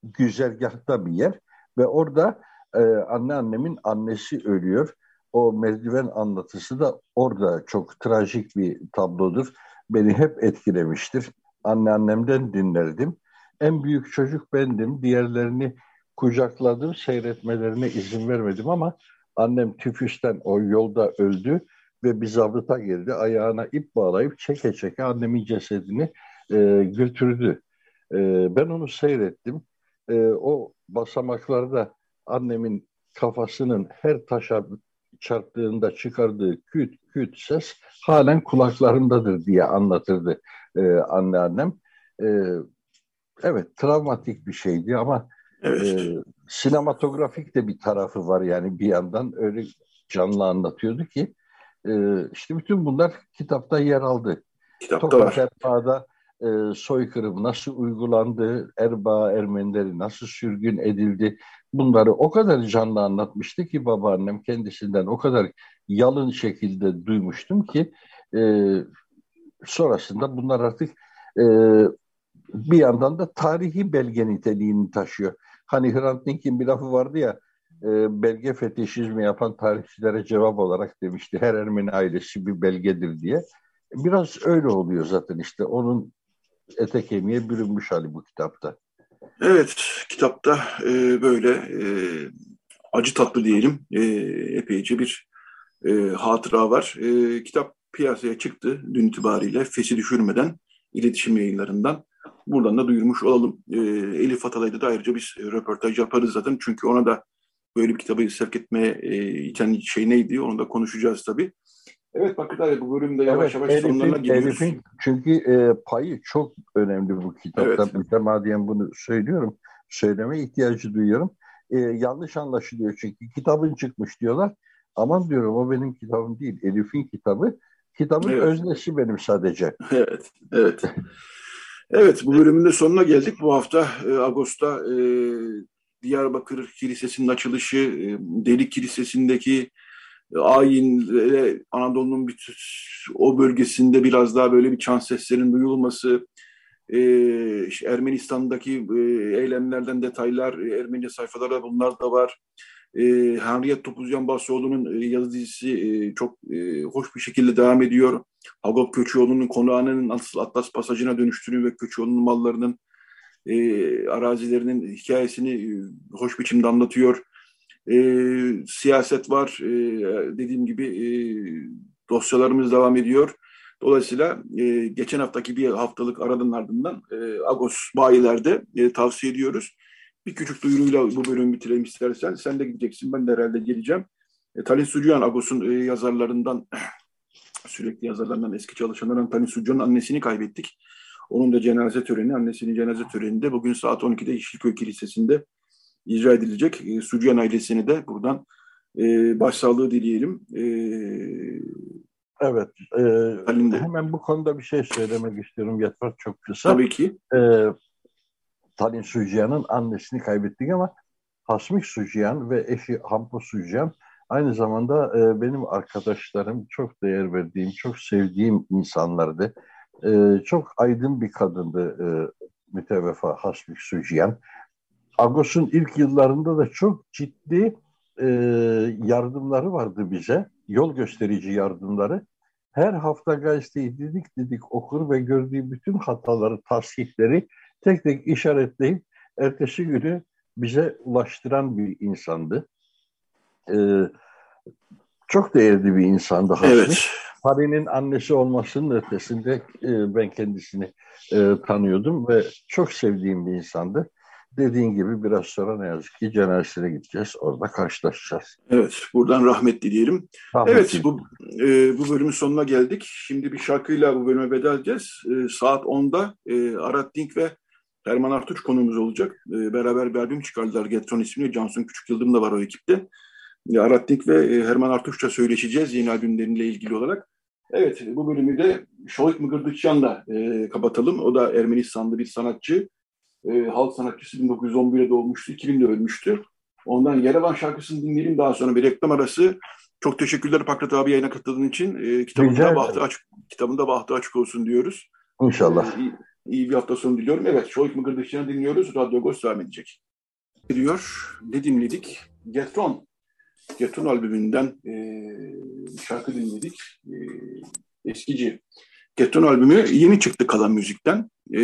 güzergahta bir yer ve orada e, anneannemin annesi ölüyor. O merdiven anlatısı da orada çok trajik bir tablodur. Beni hep etkilemiştir. Anneannemden dinlerdim. En büyük çocuk bendim. Diğerlerini kucakladım, seyretmelerine izin vermedim ama annem tüfüsten o yolda öldü ve bir zabıta geldi. Ayağına ip bağlayıp çeke çeke annemin cesedini e, götürdü. E, ben onu seyrettim. E, o basamaklarda annemin kafasının her taşa çarptığında çıkardığı küt küt ses halen kulaklarındadır diye anlatırdı e, anneannem. E, evet travmatik bir şeydi ama evet. e, sinematografik de bir tarafı var yani bir yandan öyle canlı anlatıyordu ki e, işte bütün bunlar kitapta yer aldı. Kitapta Tokat var. Erpa'da e, soykırım nasıl uygulandı, Erbaa Ermenileri nasıl sürgün edildi bunları o kadar canlı anlatmıştı ki babaannem kendisinden o kadar yalın şekilde duymuştum ki e, sonrasında bunlar artık e, bir yandan da tarihi belge niteliğini taşıyor. Hani Hrant Dink'in bir lafı vardı ya e, belge fetişizmi yapan tarihçilere cevap olarak demişti. Her Ermeni ailesi bir belgedir diye. Biraz öyle oluyor zaten işte onun ete kemiğe bürünmüş hali bu kitapta. Evet, kitapta e, böyle e, acı tatlı diyelim e, epeyce bir e, hatıra var. E, kitap piyasaya çıktı dün itibariyle fesi düşürmeden iletişim yayınlarından. Buradan da duyurmuş olalım. E, Elif Atalay'da da ayrıca biz röportaj yaparız zaten. Çünkü ona da böyle bir kitabı sevk etmeye e, iten şey neydi onu da konuşacağız tabii. Evet Bakır abi bu bölümde yavaş evet, yavaş sonlarına geliyoruz. Elif'in çünkü e, payı çok önemli bu kitapta. Evet. Mütemadiyen bunu söylüyorum. Söyleme ihtiyacı duyuyorum. E, yanlış anlaşılıyor çünkü kitabın çıkmış diyorlar. Aman diyorum o benim kitabım değil. Elif'in kitabı. Kitabın evet. öznesi benim sadece. Evet, evet. evet bu bölümün de sonuna geldik. Bu hafta e, Ağustos'ta e, Diyarbakır Kilisesi'nin açılışı, e, Delik Kilisesi'ndeki ayin ve Anadolu'nun bir, o bölgesinde biraz daha böyle bir çan seslerinin duyulması, e, Ermenistan'daki e, eylemlerden detaylar, e, Ermenice sayfalarda bunlar da var. E, Henriyet Topuzyan Basoğlu'nun e, yazı dizisi e, çok e, hoş bir şekilde devam ediyor. Hagop Köçüoğlu'nun konağının Atlas Pasajı'na dönüştüğünü ve Köçüoğlu'nun mallarının e, arazilerinin hikayesini e, hoş biçimde anlatıyor. E, siyaset var, e, dediğim gibi e, dosyalarımız devam ediyor. Dolayısıyla e, geçen haftaki bir haftalık aranın ardından e, Agos bayilerde e, tavsiye ediyoruz. Bir küçük duyuruyla bu bölümü bitirelim istersen. Sen de gideceksin, ben de herhalde geleceğim. E, Talin Sucuyan Agos'un e, yazarlarından, sürekli yazarlarından eski çalışanlarından Talin Sucuyan'ın annesini kaybettik. Onun da cenaze töreni, annesinin cenaze töreninde bugün saat 12'de Yeşilköy Kilisesi'nde icra edilecek. E, Sucuyan ailesine de buradan e, başsağlığı dileyelim. E, evet. E, hemen bu konuda bir şey söylemek istiyorum Yetvar çok kısa. Tabii ki. E, Talin Sucuyan'ın annesini kaybettik ama Hasmik Sucuyan ve eşi Hampo Sucuyan aynı zamanda e, benim arkadaşlarım, çok değer verdiğim, çok sevdiğim insanlardı. E, çok aydın bir kadındı e, mütevefa Hasmik Sucuyan. Agos'un ilk yıllarında da çok ciddi e, yardımları vardı bize. Yol gösterici yardımları. Her hafta gazeteyi didik didik okur ve gördüğü bütün hataları, tasdikleri tek tek işaretleyip ertesi günü bize ulaştıran bir insandı. Ee, çok değerli bir insandı Hasmi. Evet. Pari'nin annesi olmasının ötesinde e, ben kendisini e, tanıyordum ve çok sevdiğim bir insandı. Dediğin gibi biraz sonra ne yazık ki cenazesine gideceğiz. Orada karşılaşacağız. Evet, buradan rahmet dileyelim. Rahmet evet, bu, e, bu bölümün sonuna geldik. Şimdi bir şarkıyla bu bölüme veda edeceğiz. E, saat 10'da e, Arat Dink ve Herman Artuç konuğumuz olacak. E, beraber bir albüm çıkardılar. Getron ismini. Cansun Küçük Yıldırım da var o ekipte. E, Arat Dink ve e, Herman Artuç'la söyleşeceğiz yeni albümleriyle ilgili olarak. Evet, bu bölümü de Şolik Mıgırdıçyan'la e, kapatalım. O da Ermenistanlı bir sanatçı e, halk sanatçısı 1911'de doğmuştu, 2000'de ölmüştü. Ondan Yerevan şarkısını dinleyelim daha sonra bir reklam arası. Çok teşekkürler Pakrat abi yayına katıldığın için. E, kitabında bahtı açık, kitabında bahtı açık olsun diyoruz. İnşallah. E, iyi, iyi bir hafta sonu diliyorum. Evet, Şoik Mıgırdıkçı'nı dinliyoruz. Radyo Ghost devam edecek. Diyor, ne dinledik? Getron. Getron albümünden e, şarkı dinledik. E, eskici Getton albümü yeni çıktı Kalan Müzik'ten. E,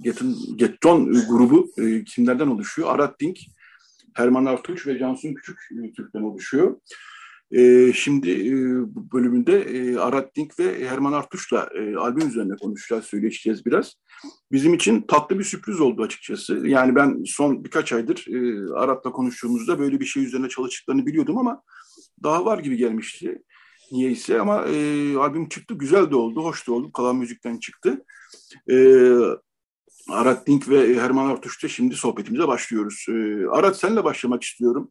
Getton, Getton grubu e, kimlerden oluşuyor? Arat Dink, Herman Artuç ve Cansun Küçük e, Türk'ten oluşuyor. E, şimdi e, bu bölümünde e, Arat Dink ve Herman Artuç'la e, albüm üzerine konuşacağız, söyleşeceğiz biraz. Bizim için tatlı bir sürpriz oldu açıkçası. Yani ben son birkaç aydır e, Arat'la konuştuğumuzda böyle bir şey üzerine çalıştıklarını biliyordum ama daha var gibi gelmişti niyeyse ama e, albüm çıktı. Güzel de oldu, hoş da oldu. Kalan Müzik'ten çıktı. E, Arat Dink ve Herman Artuş'ta şimdi sohbetimize başlıyoruz. E, Arat senle başlamak istiyorum.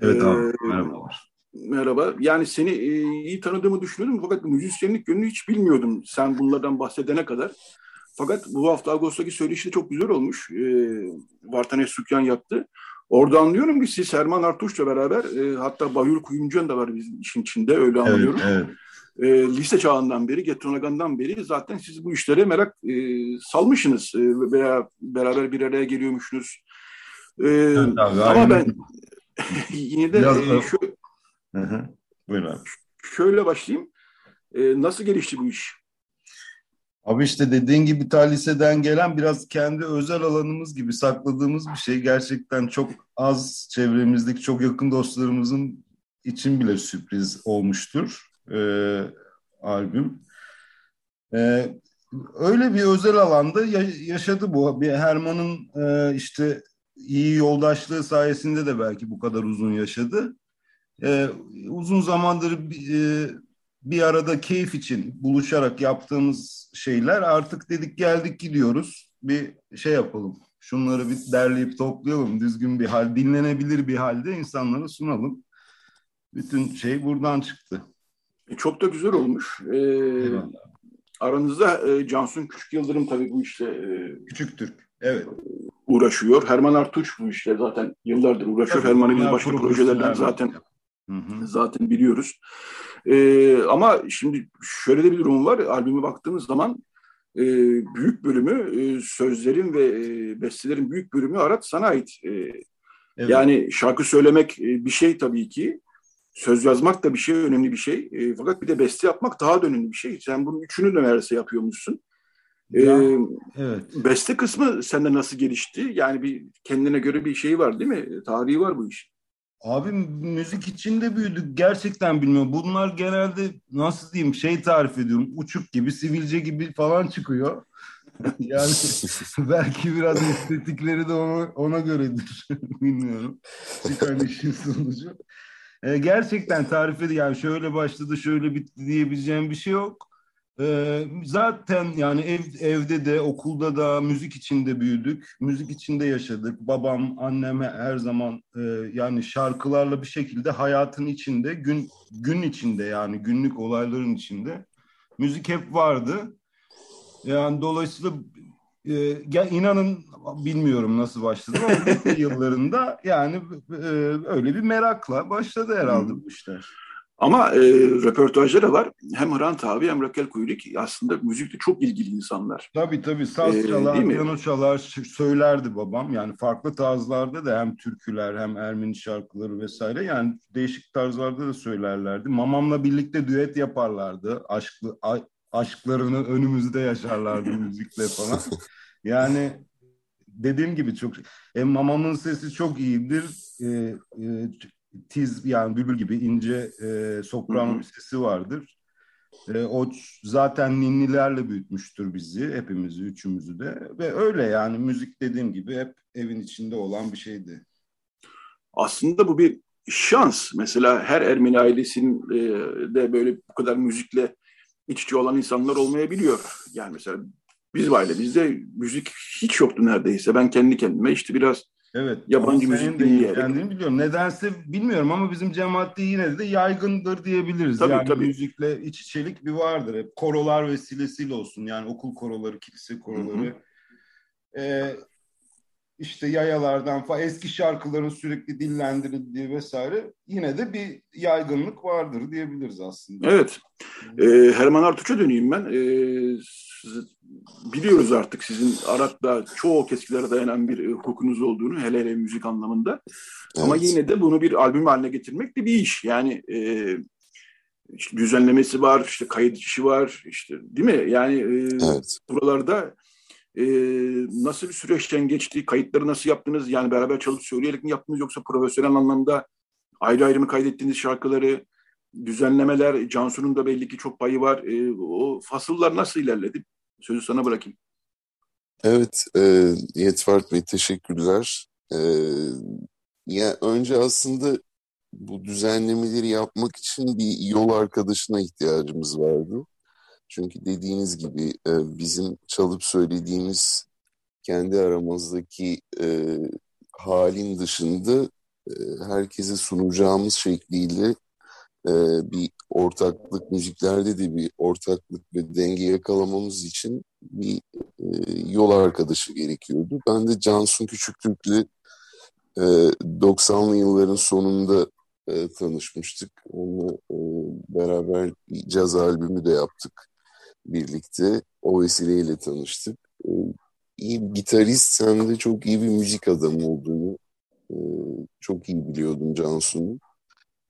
Evet abi, e, merhaba. Merhaba. Yani seni e, iyi tanıdığımı düşünüyordum fakat müzisyenlik yönünü hiç bilmiyordum sen bunlardan bahsedene kadar. Fakat bu hafta Ağustos'taki söyleşi de çok güzel olmuş. E, Vartanes Sükyan yaptı. Orada anlıyorum ki siz Herman Artuş'la beraber e, hatta Bayur Kuyumcu'nun da var bizim işin içinde öyle anlıyorum. Evet, evet. E, lise çağından beri, Getonagan'dan beri zaten siz bu işlere merak e, salmışsınız e, veya beraber bir araya geliyormuşsunuz. E, evet, abi, ama ben yine de e, şu, hı hı. Buyurun abi. şöyle başlayayım. E, nasıl gelişti bu iş? Abi işte dediğin gibi ta liseden gelen biraz kendi özel alanımız gibi sakladığımız bir şey. Gerçekten çok az çevremizdeki çok yakın dostlarımızın için bile sürpriz olmuştur e, albüm. E, öyle bir özel alanda ya, yaşadı bu. Bir Herman'ın e, işte iyi yoldaşlığı sayesinde de belki bu kadar uzun yaşadı. E, uzun zamandır e, bir arada keyif için buluşarak yaptığımız şeyler artık dedik geldik gidiyoruz. Bir şey yapalım. Şunları bir derleyip toplayalım. Düzgün bir hal, dinlenebilir bir halde insanlara sunalım. Bütün şey buradan çıktı. E, çok da güzel olmuş. Ee, aranızda e, Cansun Küçük Yıldırım tabii bu işte e, Küçük Türk. Evet. Uğraşıyor. Herman Artuç bu işte zaten yıllardır uğraşıyor. Herman'ın biz başka projelerden zaten hı hı. zaten biliyoruz. E, ama şimdi şöyle de bir durum var. Albüme baktığımız zaman e, büyük bölümü e, sözlerin ve e, bestelerin büyük bölümü Arat sana ait. E, evet. Yani şarkı söylemek e, bir şey tabii ki. Söz yazmak da bir şey, önemli bir şey. E, fakat bir de beste yapmak daha da önemli bir şey. Sen bunun üçünü de neredeyse yapıyormuşsun. E, evet. Beste kısmı sende nasıl gelişti? Yani bir kendine göre bir şey var değil mi? Tarihi var bu iş. Abi müzik içinde büyüdük. Gerçekten bilmiyorum. Bunlar genelde nasıl diyeyim şey tarif ediyorum. Uçuk gibi, sivilce gibi falan çıkıyor. yani belki biraz estetikleri de ona, ona göredir. bilmiyorum. Çıkan işin sonucu. Ee, gerçekten tarif ediyor. Yani şöyle başladı, şöyle bitti diyebileceğim bir şey yok. Ee, zaten yani ev, evde de okulda da müzik içinde büyüdük. Müzik içinde yaşadık. Babam, annem her zaman e, yani şarkılarla bir şekilde hayatın içinde, gün gün içinde yani günlük olayların içinde müzik hep vardı. Yani dolayısıyla e, ya inanın bilmiyorum nasıl başladı ama yıllarında yani e, öyle bir merakla başladı herhalde bu işler. Ama e, röportajları var. Hem Hrant abi hem Raquel Kuyulik aslında müzikle çok ilgili insanlar. Tabii tabii. Saz ee, çalar, piyano çalar, söylerdi babam. Yani farklı tarzlarda da hem türküler hem Ermeni şarkıları vesaire. Yani değişik tarzlarda da söylerlerdi. Mamamla birlikte düet yaparlardı. Aşklı, a, aşklarını önümüzde yaşarlardı müzikle falan. Yani dediğim gibi çok... E, mamamın sesi çok iyidir. E, e, tiz yani bülbül gibi ince e, soprano bir sesi vardır. E, o zaten ninnilerle büyütmüştür bizi, hepimizi, üçümüzü de. Ve öyle yani müzik dediğim gibi hep evin içinde olan bir şeydi. Aslında bu bir şans. Mesela her Ermeni ailesinin e, böyle bu kadar müzikle iç içe olan insanlar olmayabiliyor. Yani mesela bizim ailemizde müzik hiç yoktu neredeyse. Ben kendi kendime işte biraz Evet. Yabancı müzik dinleyerek. Yani biliyorum. Nedense bilmiyorum ama bizim cemaatte yine de yaygındır diyebiliriz. Tabii, yani tabii. müzikle iç içelik bir vardır. Hep korolar vesilesiyle olsun. Yani okul koroları, kilise koroları. Ee, işte yayalardan falan eski şarkıların sürekli dillendirildiği vesaire yine de bir yaygınlık vardır diyebiliriz aslında. Evet. Ee, Herman Artuç'a döneyim ben. Ee, biliyoruz artık sizin Arap'ta çoğu eskilere dayanan bir e, hukukunuz olduğunu hele hele müzik anlamında. Evet. Ama yine de bunu bir albüm haline getirmek de bir iş. Yani e, işte düzenlemesi var, işte kayıt işi var, işte değil mi? Yani e, evet. buralarda e, nasıl bir süreçten geçti, kayıtları nasıl yaptınız? Yani beraber çalıp söyleyerek mi yaptınız yoksa profesyonel anlamda ayrı ayrı mı kaydettiğiniz şarkıları? düzenlemeler, Cansu'nun da belli ki çok payı var. E, o fasıllar nasıl ilerledi? Sözü sana bırakayım. Evet, e, Yetvart Bey teşekkürler. E, ya önce aslında bu düzenlemeleri yapmak için bir yol arkadaşına ihtiyacımız vardı. Çünkü dediğiniz gibi e, bizim çalıp söylediğimiz kendi aramızdaki e, halin dışında e, herkese sunacağımız şekliyle e, bir ortaklık müziklerde de bir ortaklık ve denge yakalamamız için bir e, yol arkadaşı gerekiyordu. Ben de Cansun Küçüktürk'le e, 90'lı yılların sonunda e, tanışmıştık. Onunla e, beraber bir caz albümü de yaptık birlikte. O vesileyle tanıştık. E, iyi bir gitarist hem de çok iyi bir müzik adamı olduğunu e, çok iyi biliyordum Cansu'nun.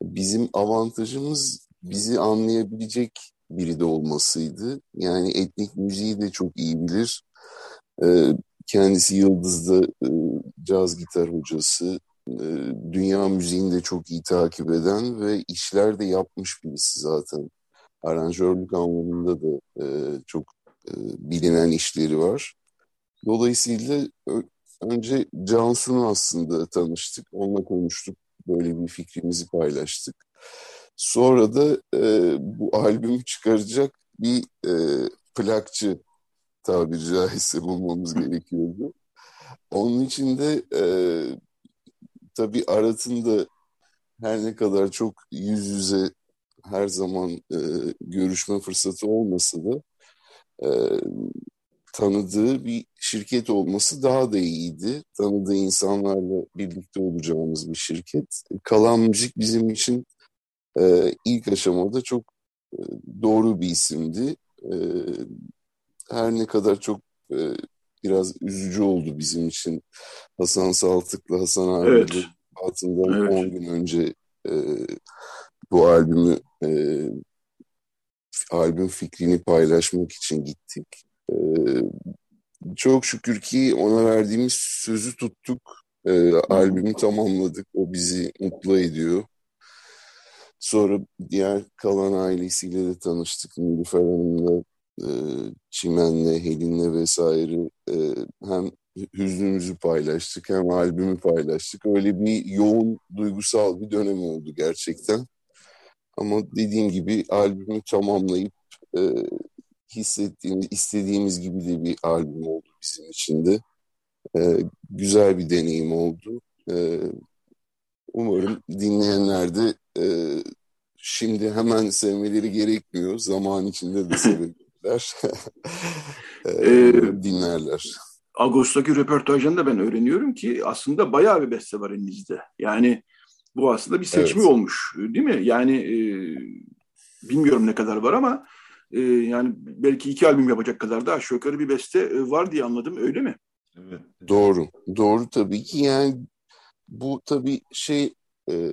Bizim avantajımız bizi anlayabilecek biri de olmasıydı. Yani etnik müziği de çok iyi bilir. E, kendisi Yıldız'da e, caz gitar hocası. E, dünya müziğini de çok iyi takip eden ve işler de yapmış birisi zaten. Aranjörlük anlamında da e, çok e, bilinen işleri var. Dolayısıyla önce Cansu'nu aslında tanıştık. Onunla konuştuk. Böyle bir fikrimizi paylaştık. Sonra da e, bu albümü çıkaracak bir e, plakçı tabiri caizse bulmamız gerekiyordu. Onun için de e, tabii Arat'ın da her ne kadar çok yüz yüze her zaman e, görüşme fırsatı olmasa da e, tanıdığı bir şirket olması daha da iyiydi. Tanıdığı insanlarla birlikte olacağımız bir şirket. Kalan Müzik bizim için e, ilk aşamada çok e, doğru bir isimdi. E, her ne kadar çok e, biraz üzücü oldu bizim için. Hasan Saltık'la Hasan abi evet. altından evet. 10 gün önce e, bu albümü e, albüm fikrini paylaşmak için gittik. E, çok şükür ki ona verdiğimiz sözü tuttuk. E, albümü tamamladık. O bizi mutlu ediyor. Sonra diğer kalan ailesiyle de tanıştık. Nilüfer Hanım'la, e, Çimen'le, Helin'le vesaire e, hem hüznümüzü paylaştık hem albümü paylaştık. Öyle bir yoğun duygusal bir dönem oldu gerçekten. Ama dediğim gibi albümü tamamlayıp e, hissettiğimiz, istediğimiz gibi de bir albüm oldu bizim için de. E, güzel bir deneyim oldu. E, umarım dinleyenler de e, şimdi hemen sevmeleri gerekmiyor. Zaman içinde de sevebilirler. e, dinlerler. Ağustos'taki röportajında ben öğreniyorum ki aslında bayağı bir beste var elinizde. Yani bu aslında bir seçimi evet. olmuş değil mi? Yani e, bilmiyorum ne kadar var ama e, yani belki iki albüm yapacak kadar da aşağı yukarı bir beste e, var diye anladım öyle mi? Evet. Doğru. Doğru tabii ki yani bu tabii şey e,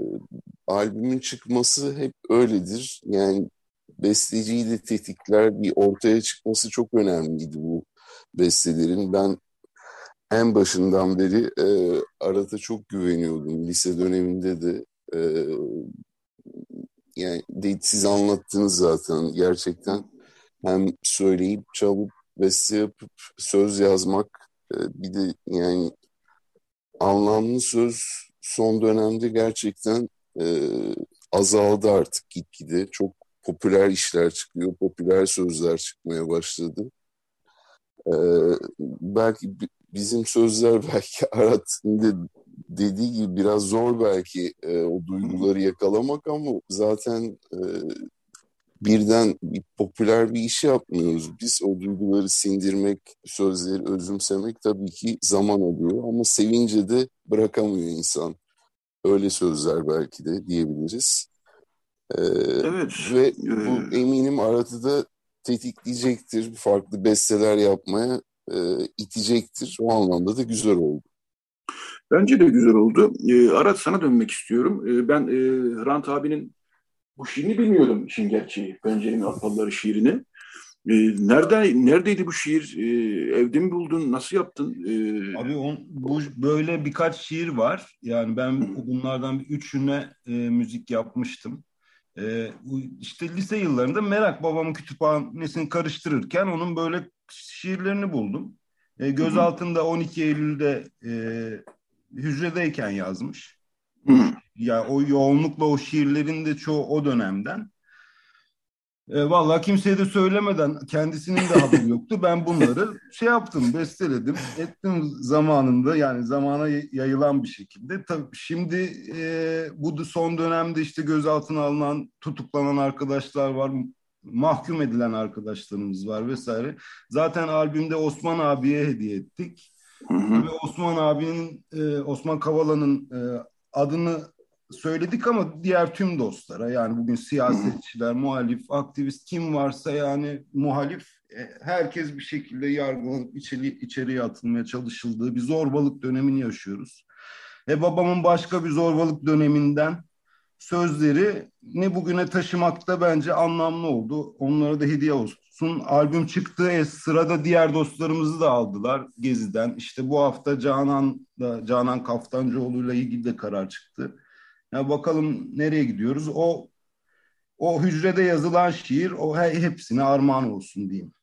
albümün çıkması hep öyledir. Yani besteciyi de tetikler bir ortaya çıkması çok önemliydi bu bestelerin. Ben en başından beri e, Arat'a çok güveniyordum. Lise döneminde de e, yani de, siz anlattınız zaten gerçekten hem söyleyip çalıp beste yapıp söz yazmak e, bir de yani anlamlı söz son dönemde gerçekten e, azaldı artık gitgide. Çok popüler işler çıkıyor, popüler sözler çıkmaya başladı. E, belki bizim sözler belki Arat'ın dediği gibi biraz zor belki e, o duyguları yakalamak ama zaten e, birden bir popüler bir iş yapmıyoruz. Biz o duyguları sindirmek, sözleri özümsemek tabii ki zaman alıyor ama sevince de bırakamıyor insan. Öyle sözler belki de diyebiliriz. Ee, evet. Ve bu ee... eminim Arat'ı da tetikleyecektir. Farklı besteler yapmaya e, itecektir. O anlamda da güzel oldu. Bence de güzel oldu. E, Arat sana dönmek istiyorum. E, ben e, Hrant abinin bu şiirini bilmiyordum işin gerçeği. Pencerenin Apalları şiirini. E, nerede, neredeydi bu şiir? E, evde mi buldun? Nasıl yaptın? E, Abi on, bu böyle birkaç şiir var. Yani ben bunlardan bir üçüne e, müzik yapmıştım. E, işte lise yıllarında Merak babamın kütüphanesini karıştırırken onun böyle şiirlerini buldum. E, göz Hı-hı. altında 12 Eylül'de e, hücredeyken yazmış. Hı-hı. Ya o yoğunlukla o şiirlerin de çoğu o dönemden. E, Valla kimseye de söylemeden kendisinin de haberi yoktu. Ben bunları şey yaptım, besteledim, ettim zamanında yani zamana yayılan bir şekilde. Tabii şimdi e, bu son dönemde işte gözaltına alınan, tutuklanan arkadaşlar var, mahkum edilen arkadaşlarımız var vesaire. Zaten albümde Osman abiye hediye ettik. Hı hı. Ve Osman abinin, e, Osman Kavala'nın e, adını söyledik ama diğer tüm dostlara yani bugün siyasetçiler, muhalif, aktivist kim varsa yani muhalif e, herkes bir şekilde yargılanıp içeri, içeriye atılmaya çalışıldığı bir zorbalık dönemini yaşıyoruz. Ve babamın başka bir zorbalık döneminden sözleri ne bugüne taşımakta bence anlamlı oldu. Onlara da hediye olsun. Albüm çıktığı sırada diğer dostlarımızı da aldılar Gezi'den. İşte bu hafta Canan da Canan Kaftancıoğlu'yla ilgili de karar çıktı. Ya bakalım nereye gidiyoruz? O o hücrede yazılan şiir o hepsine armağan olsun diyeyim.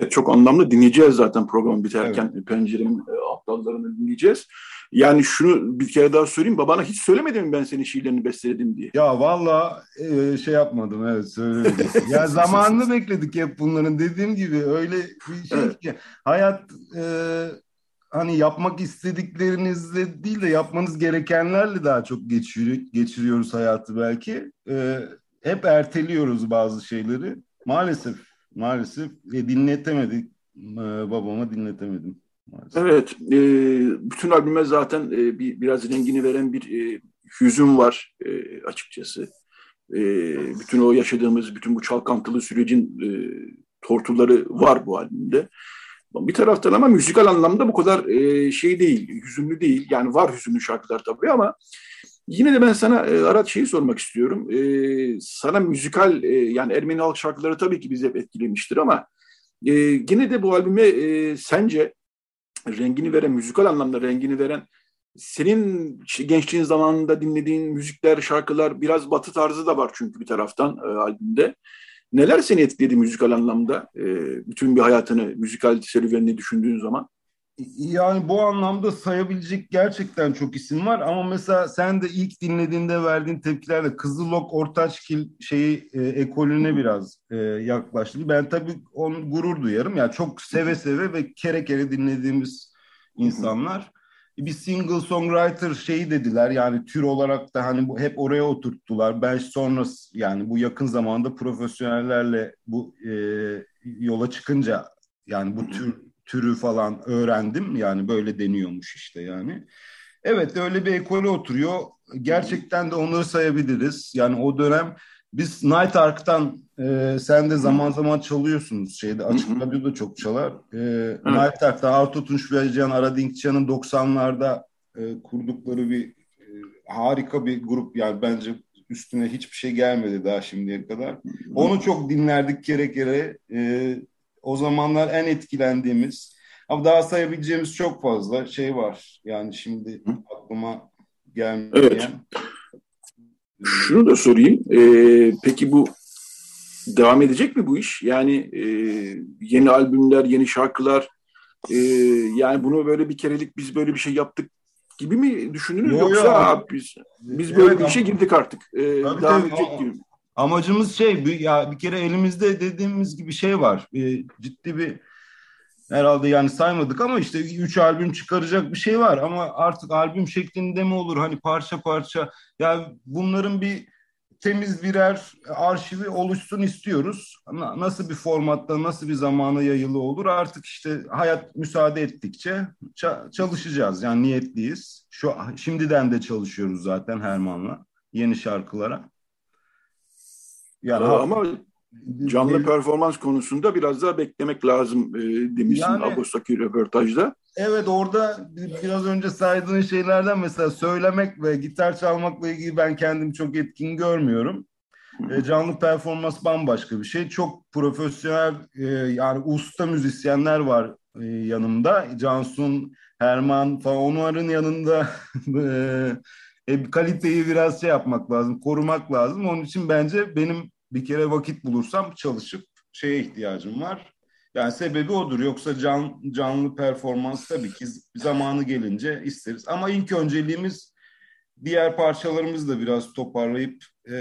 Evet, çok anlamlı dinleyeceğiz zaten program biterken evet. pencerenin e, aptallarını dinleyeceğiz. Yani şunu bir kere daha söyleyeyim. Babana hiç söylemedim mi ben senin şiirlerini besteledim diye? Ya valla e, şey yapmadım evet söylemedim. ya zamanını bekledik hep bunların dediğim gibi öyle bir şey evet. ki hayat e, hani yapmak istediklerinizle değil de yapmanız gerekenlerle daha çok geçiriyor, geçiriyoruz hayatı belki. Ee, hep erteliyoruz bazı şeyleri. Maalesef, maalesef e, dinletemedik. Ee, babama dinletemedim. Maalesef. Evet, e, bütün albüme zaten e, bir biraz rengini veren bir e, hüzün var e, açıkçası. E, bütün o yaşadığımız, bütün bu çalkantılı sürecin e, tortuları var bu albümde. Bir taraftan ama müzikal anlamda bu kadar e, şey değil, hüzünlü değil. Yani var hüzünlü şarkılar tabii ama yine de ben sana e, Arat şeyi sormak istiyorum. E, sana müzikal e, yani Ermeni halk şarkıları tabii ki bizi hep etkilemiştir ama e, yine de bu albüme e, sence rengini veren, müzikal anlamda rengini veren senin gençliğin zamanında dinlediğin müzikler, şarkılar biraz batı tarzı da var çünkü bir taraftan e, albümde. Neler seni etkiledi müzikal anlamda? E, bütün bir hayatını, müzikal serüvenini düşündüğün zaman? Yani bu anlamda sayabilecek gerçekten çok isim var ama mesela sen de ilk dinlediğinde verdiğin tepkilerle Kızılok Ortaçgil şeyi e, ekolüne biraz e, yaklaştı. Ben tabii onu gurur duyarım. Yani çok seve seve ve kere kere dinlediğimiz insanlar bir single songwriter şeyi dediler yani tür olarak da hani bu hep oraya oturttular. Ben sonra yani bu yakın zamanda profesyonellerle bu e, yola çıkınca yani bu tür türü falan öğrendim. Yani böyle deniyormuş işte yani. Evet öyle bir ekole oturuyor. Gerçekten de onları sayabiliriz. Yani o dönem biz Night Ark'tan e, sen de zaman zaman çalıyorsunuz şeyde açık radyoda çok çalar. E, Night Ark'ta Arto Tunç ve Can Aradinkçi'nin 90'larda e, kurdukları bir e, harika bir grup yani bence üstüne hiçbir şey gelmedi daha şimdiye kadar. Onu çok dinlerdik kere kere. E, o zamanlar en etkilendiğimiz ama daha sayabileceğimiz çok fazla şey var. Yani şimdi aklıma gelmeyen. Evet. Şunu da sorayım. E, peki bu devam edecek mi bu iş? Yani e, yeni albümler, yeni şarkılar e, yani bunu böyle bir kerelik biz böyle bir şey yaptık gibi mi düşündünüz yo, yoksa yo. biz biz böyle evet, bir işe girdik artık. E, devam tabii, edecek gibi. Amacımız şey ya bir kere elimizde dediğimiz gibi şey var. E, ciddi bir herhalde yani saymadık ama işte üç albüm çıkaracak bir şey var ama artık albüm şeklinde mi olur hani parça parça ya bunların bir temiz birer arşivi oluşsun istiyoruz. Nasıl bir formatta, nasıl bir zamana yayılı olur artık işte hayat müsaade ettikçe çalışacağız. Yani niyetliyiz. Şu şimdiden de çalışıyoruz zaten Herman'la yeni şarkılara. Yani ama canlı performans konusunda biraz daha beklemek lazım e, demişsin yani, Ağustos'taki röportajda. Evet orada biraz önce saydığın şeylerden mesela söylemek ve gitar çalmakla ilgili ben kendim çok etkin görmüyorum. E, canlı performans bambaşka bir şey. Çok profesyonel e, yani usta müzisyenler var e, yanımda. Cansun, Herman falan onların yanında e, e, kaliteyi biraz şey yapmak lazım, korumak lazım. Onun için bence benim bir kere vakit bulursam çalışıp şeye ihtiyacım var. Yani sebebi odur. Yoksa can, canlı performans tabii ki zamanı gelince isteriz. Ama ilk önceliğimiz diğer parçalarımızı da biraz toparlayıp e,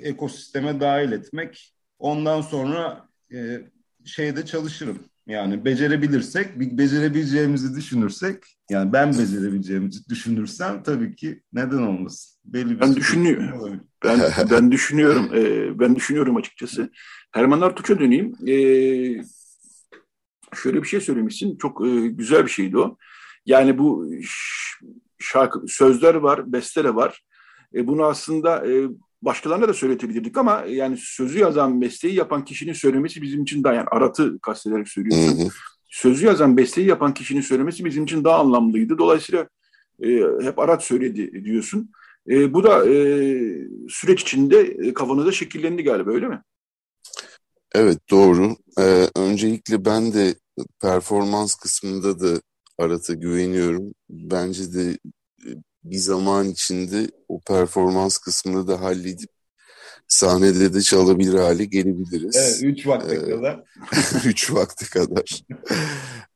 ekosisteme dahil etmek. Ondan sonra e, şeyde çalışırım. Yani becerebilirsek, becerebileceğimizi düşünürsek, yani ben becerebileceğimizi düşünürsem tabii ki neden olmasın? Belli bir ben düşünüyorum. Ben ben düşünüyorum. E, ben düşünüyorum açıkçası. Herman Artuç'a döneyim. E, şöyle bir şey söylemişsin. Çok e, güzel bir şeydi o. Yani bu şarkı sözler var, besteler var. E, bunu aslında e, başkalarına da söyletebilirdik ama yani sözü yazan besteyi yapan kişinin söylemesi bizim için daha yani Arat'ı kastederek söylüyorsun. Sözü yazan besteyi yapan kişinin söylemesi bizim için daha anlamlıydı. Dolayısıyla e, hep Arat söyledi diyorsun. E, bu da e, süreç içinde e, kafanızda şekillendi galiba öyle mi? Evet doğru. Ee, öncelikle ben de performans kısmında da Arat'a güveniyorum. Bence de e, bir zaman içinde o performans kısmını da halledip sahnede de çalabilir hale gelebiliriz. Evet, üç vakte ee, kadar. üç vakte kadar.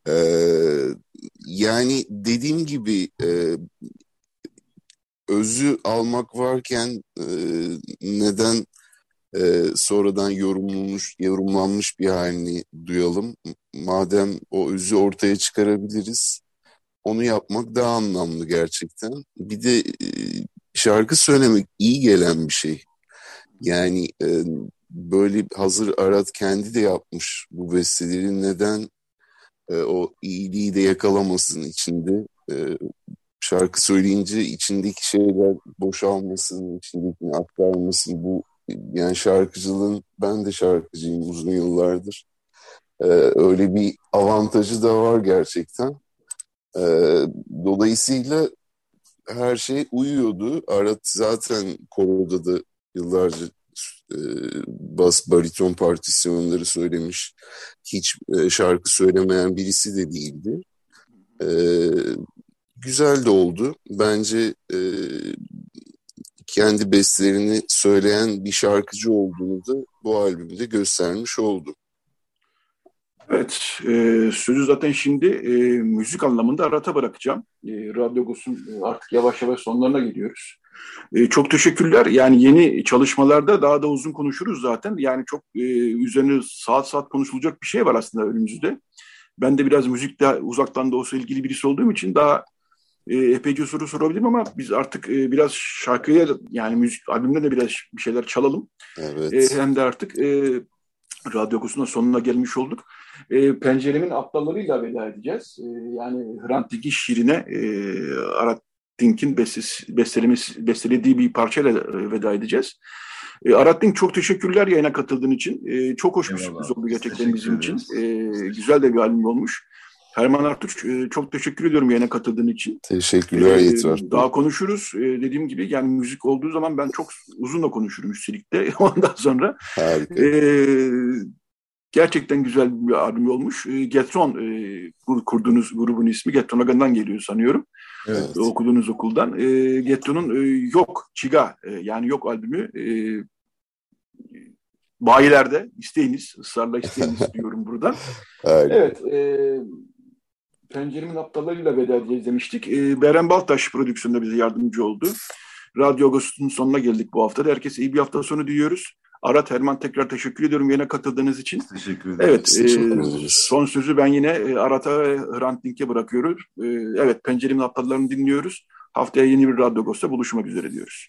ee, yani dediğim gibi e, özü almak varken e, neden e, sonradan yorumlanmış, yorumlanmış bir halini duyalım. Madem o özü ortaya çıkarabiliriz, onu yapmak daha anlamlı gerçekten. Bir de e, şarkı söylemek iyi gelen bir şey. Yani e, böyle hazır Arat kendi de yapmış bu besteleri neden e, o iyiliği de yakalamasın içinde. Şarkı söyleyince içindeki şeyler boşalmasın, içindekini aktarmasın. Bu yani şarkıcılığın ben de şarkıcıyım uzun yıllardır. Öyle bir avantajı da var gerçekten. Ee, dolayısıyla her şey uyuyordu. Arat zaten koroda da yıllarca e, bas bariton partisyonları söylemiş. Hiç e, şarkı söylemeyen birisi de değildi. E, güzel de oldu. Bence e, kendi bestelerini söyleyen bir şarkıcı olduğunu da bu albümde göstermiş oldu. Evet, e, sözü zaten şimdi e, müzik anlamında arata bırakacağım. E, Radyo Gos'un e, artık yavaş yavaş sonlarına gidiyoruz. E, çok teşekkürler. Yani yeni çalışmalarda daha da uzun konuşuruz zaten. Yani çok e, üzerine saat saat konuşulacak bir şey var aslında önümüzde. Ben de biraz müzikle uzaktan da olsa ilgili birisi olduğum için daha e, epeyce soru sorabilirim ama biz artık e, biraz şarkıya yani müzik albümde de biraz bir şeyler çalalım. Evet. E, hem de artık e, radyo okusunda sonuna gelmiş olduk. E, penceremin aptallarıyla veda edeceğiz. E, yani Hrant Dink'in şiirine e, Arat Dink'in bestelediği bir parçayla e, veda edeceğiz. E, Arat Dink çok teşekkürler yayına katıldığın için. E, çok hoş bir sürpriz oldu gerçekten bizim için. E, güzel de bir albüm olmuş. Herman Artuç e, çok teşekkür ediyorum yayına katıldığın için. Teşekkürler ee, Yeter. Daha konuşuruz. Ee, dediğim gibi yani müzik olduğu zaman ben çok uzun da konuşurum üstelik de ondan sonra. Harika. Ee, gerçekten güzel bir albüm olmuş. Ee, Getron e, kurduğunuz grubun ismi Getron Agan'dan geliyor sanıyorum. Evet. Okuduğunuz okuldan. Ee, Getron'un e, Yok Çiga e, yani Yok albümü e, bayilerde isteyiniz, ısrarla isteyiniz diyorum buradan. Aynen. Evet, e, Penceremin aptallarıyla veda edeceğiz demiştik. E, Beren Baltaş prodüksiyonda bize yardımcı oldu. Radyo Agostos'un sonuna geldik bu hafta. Herkese iyi bir hafta sonu diliyoruz. Arat Herman tekrar teşekkür ediyorum yine katıldığınız için. Teşekkür ederim. Evet, e, son sözü ben yine e, Arat'a Hrant Dink'e bırakıyorum. E, evet, Penceremin aptallarını dinliyoruz. Haftaya yeni bir Radyo Agostos'ta buluşmak üzere diyoruz.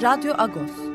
Radyo Agos.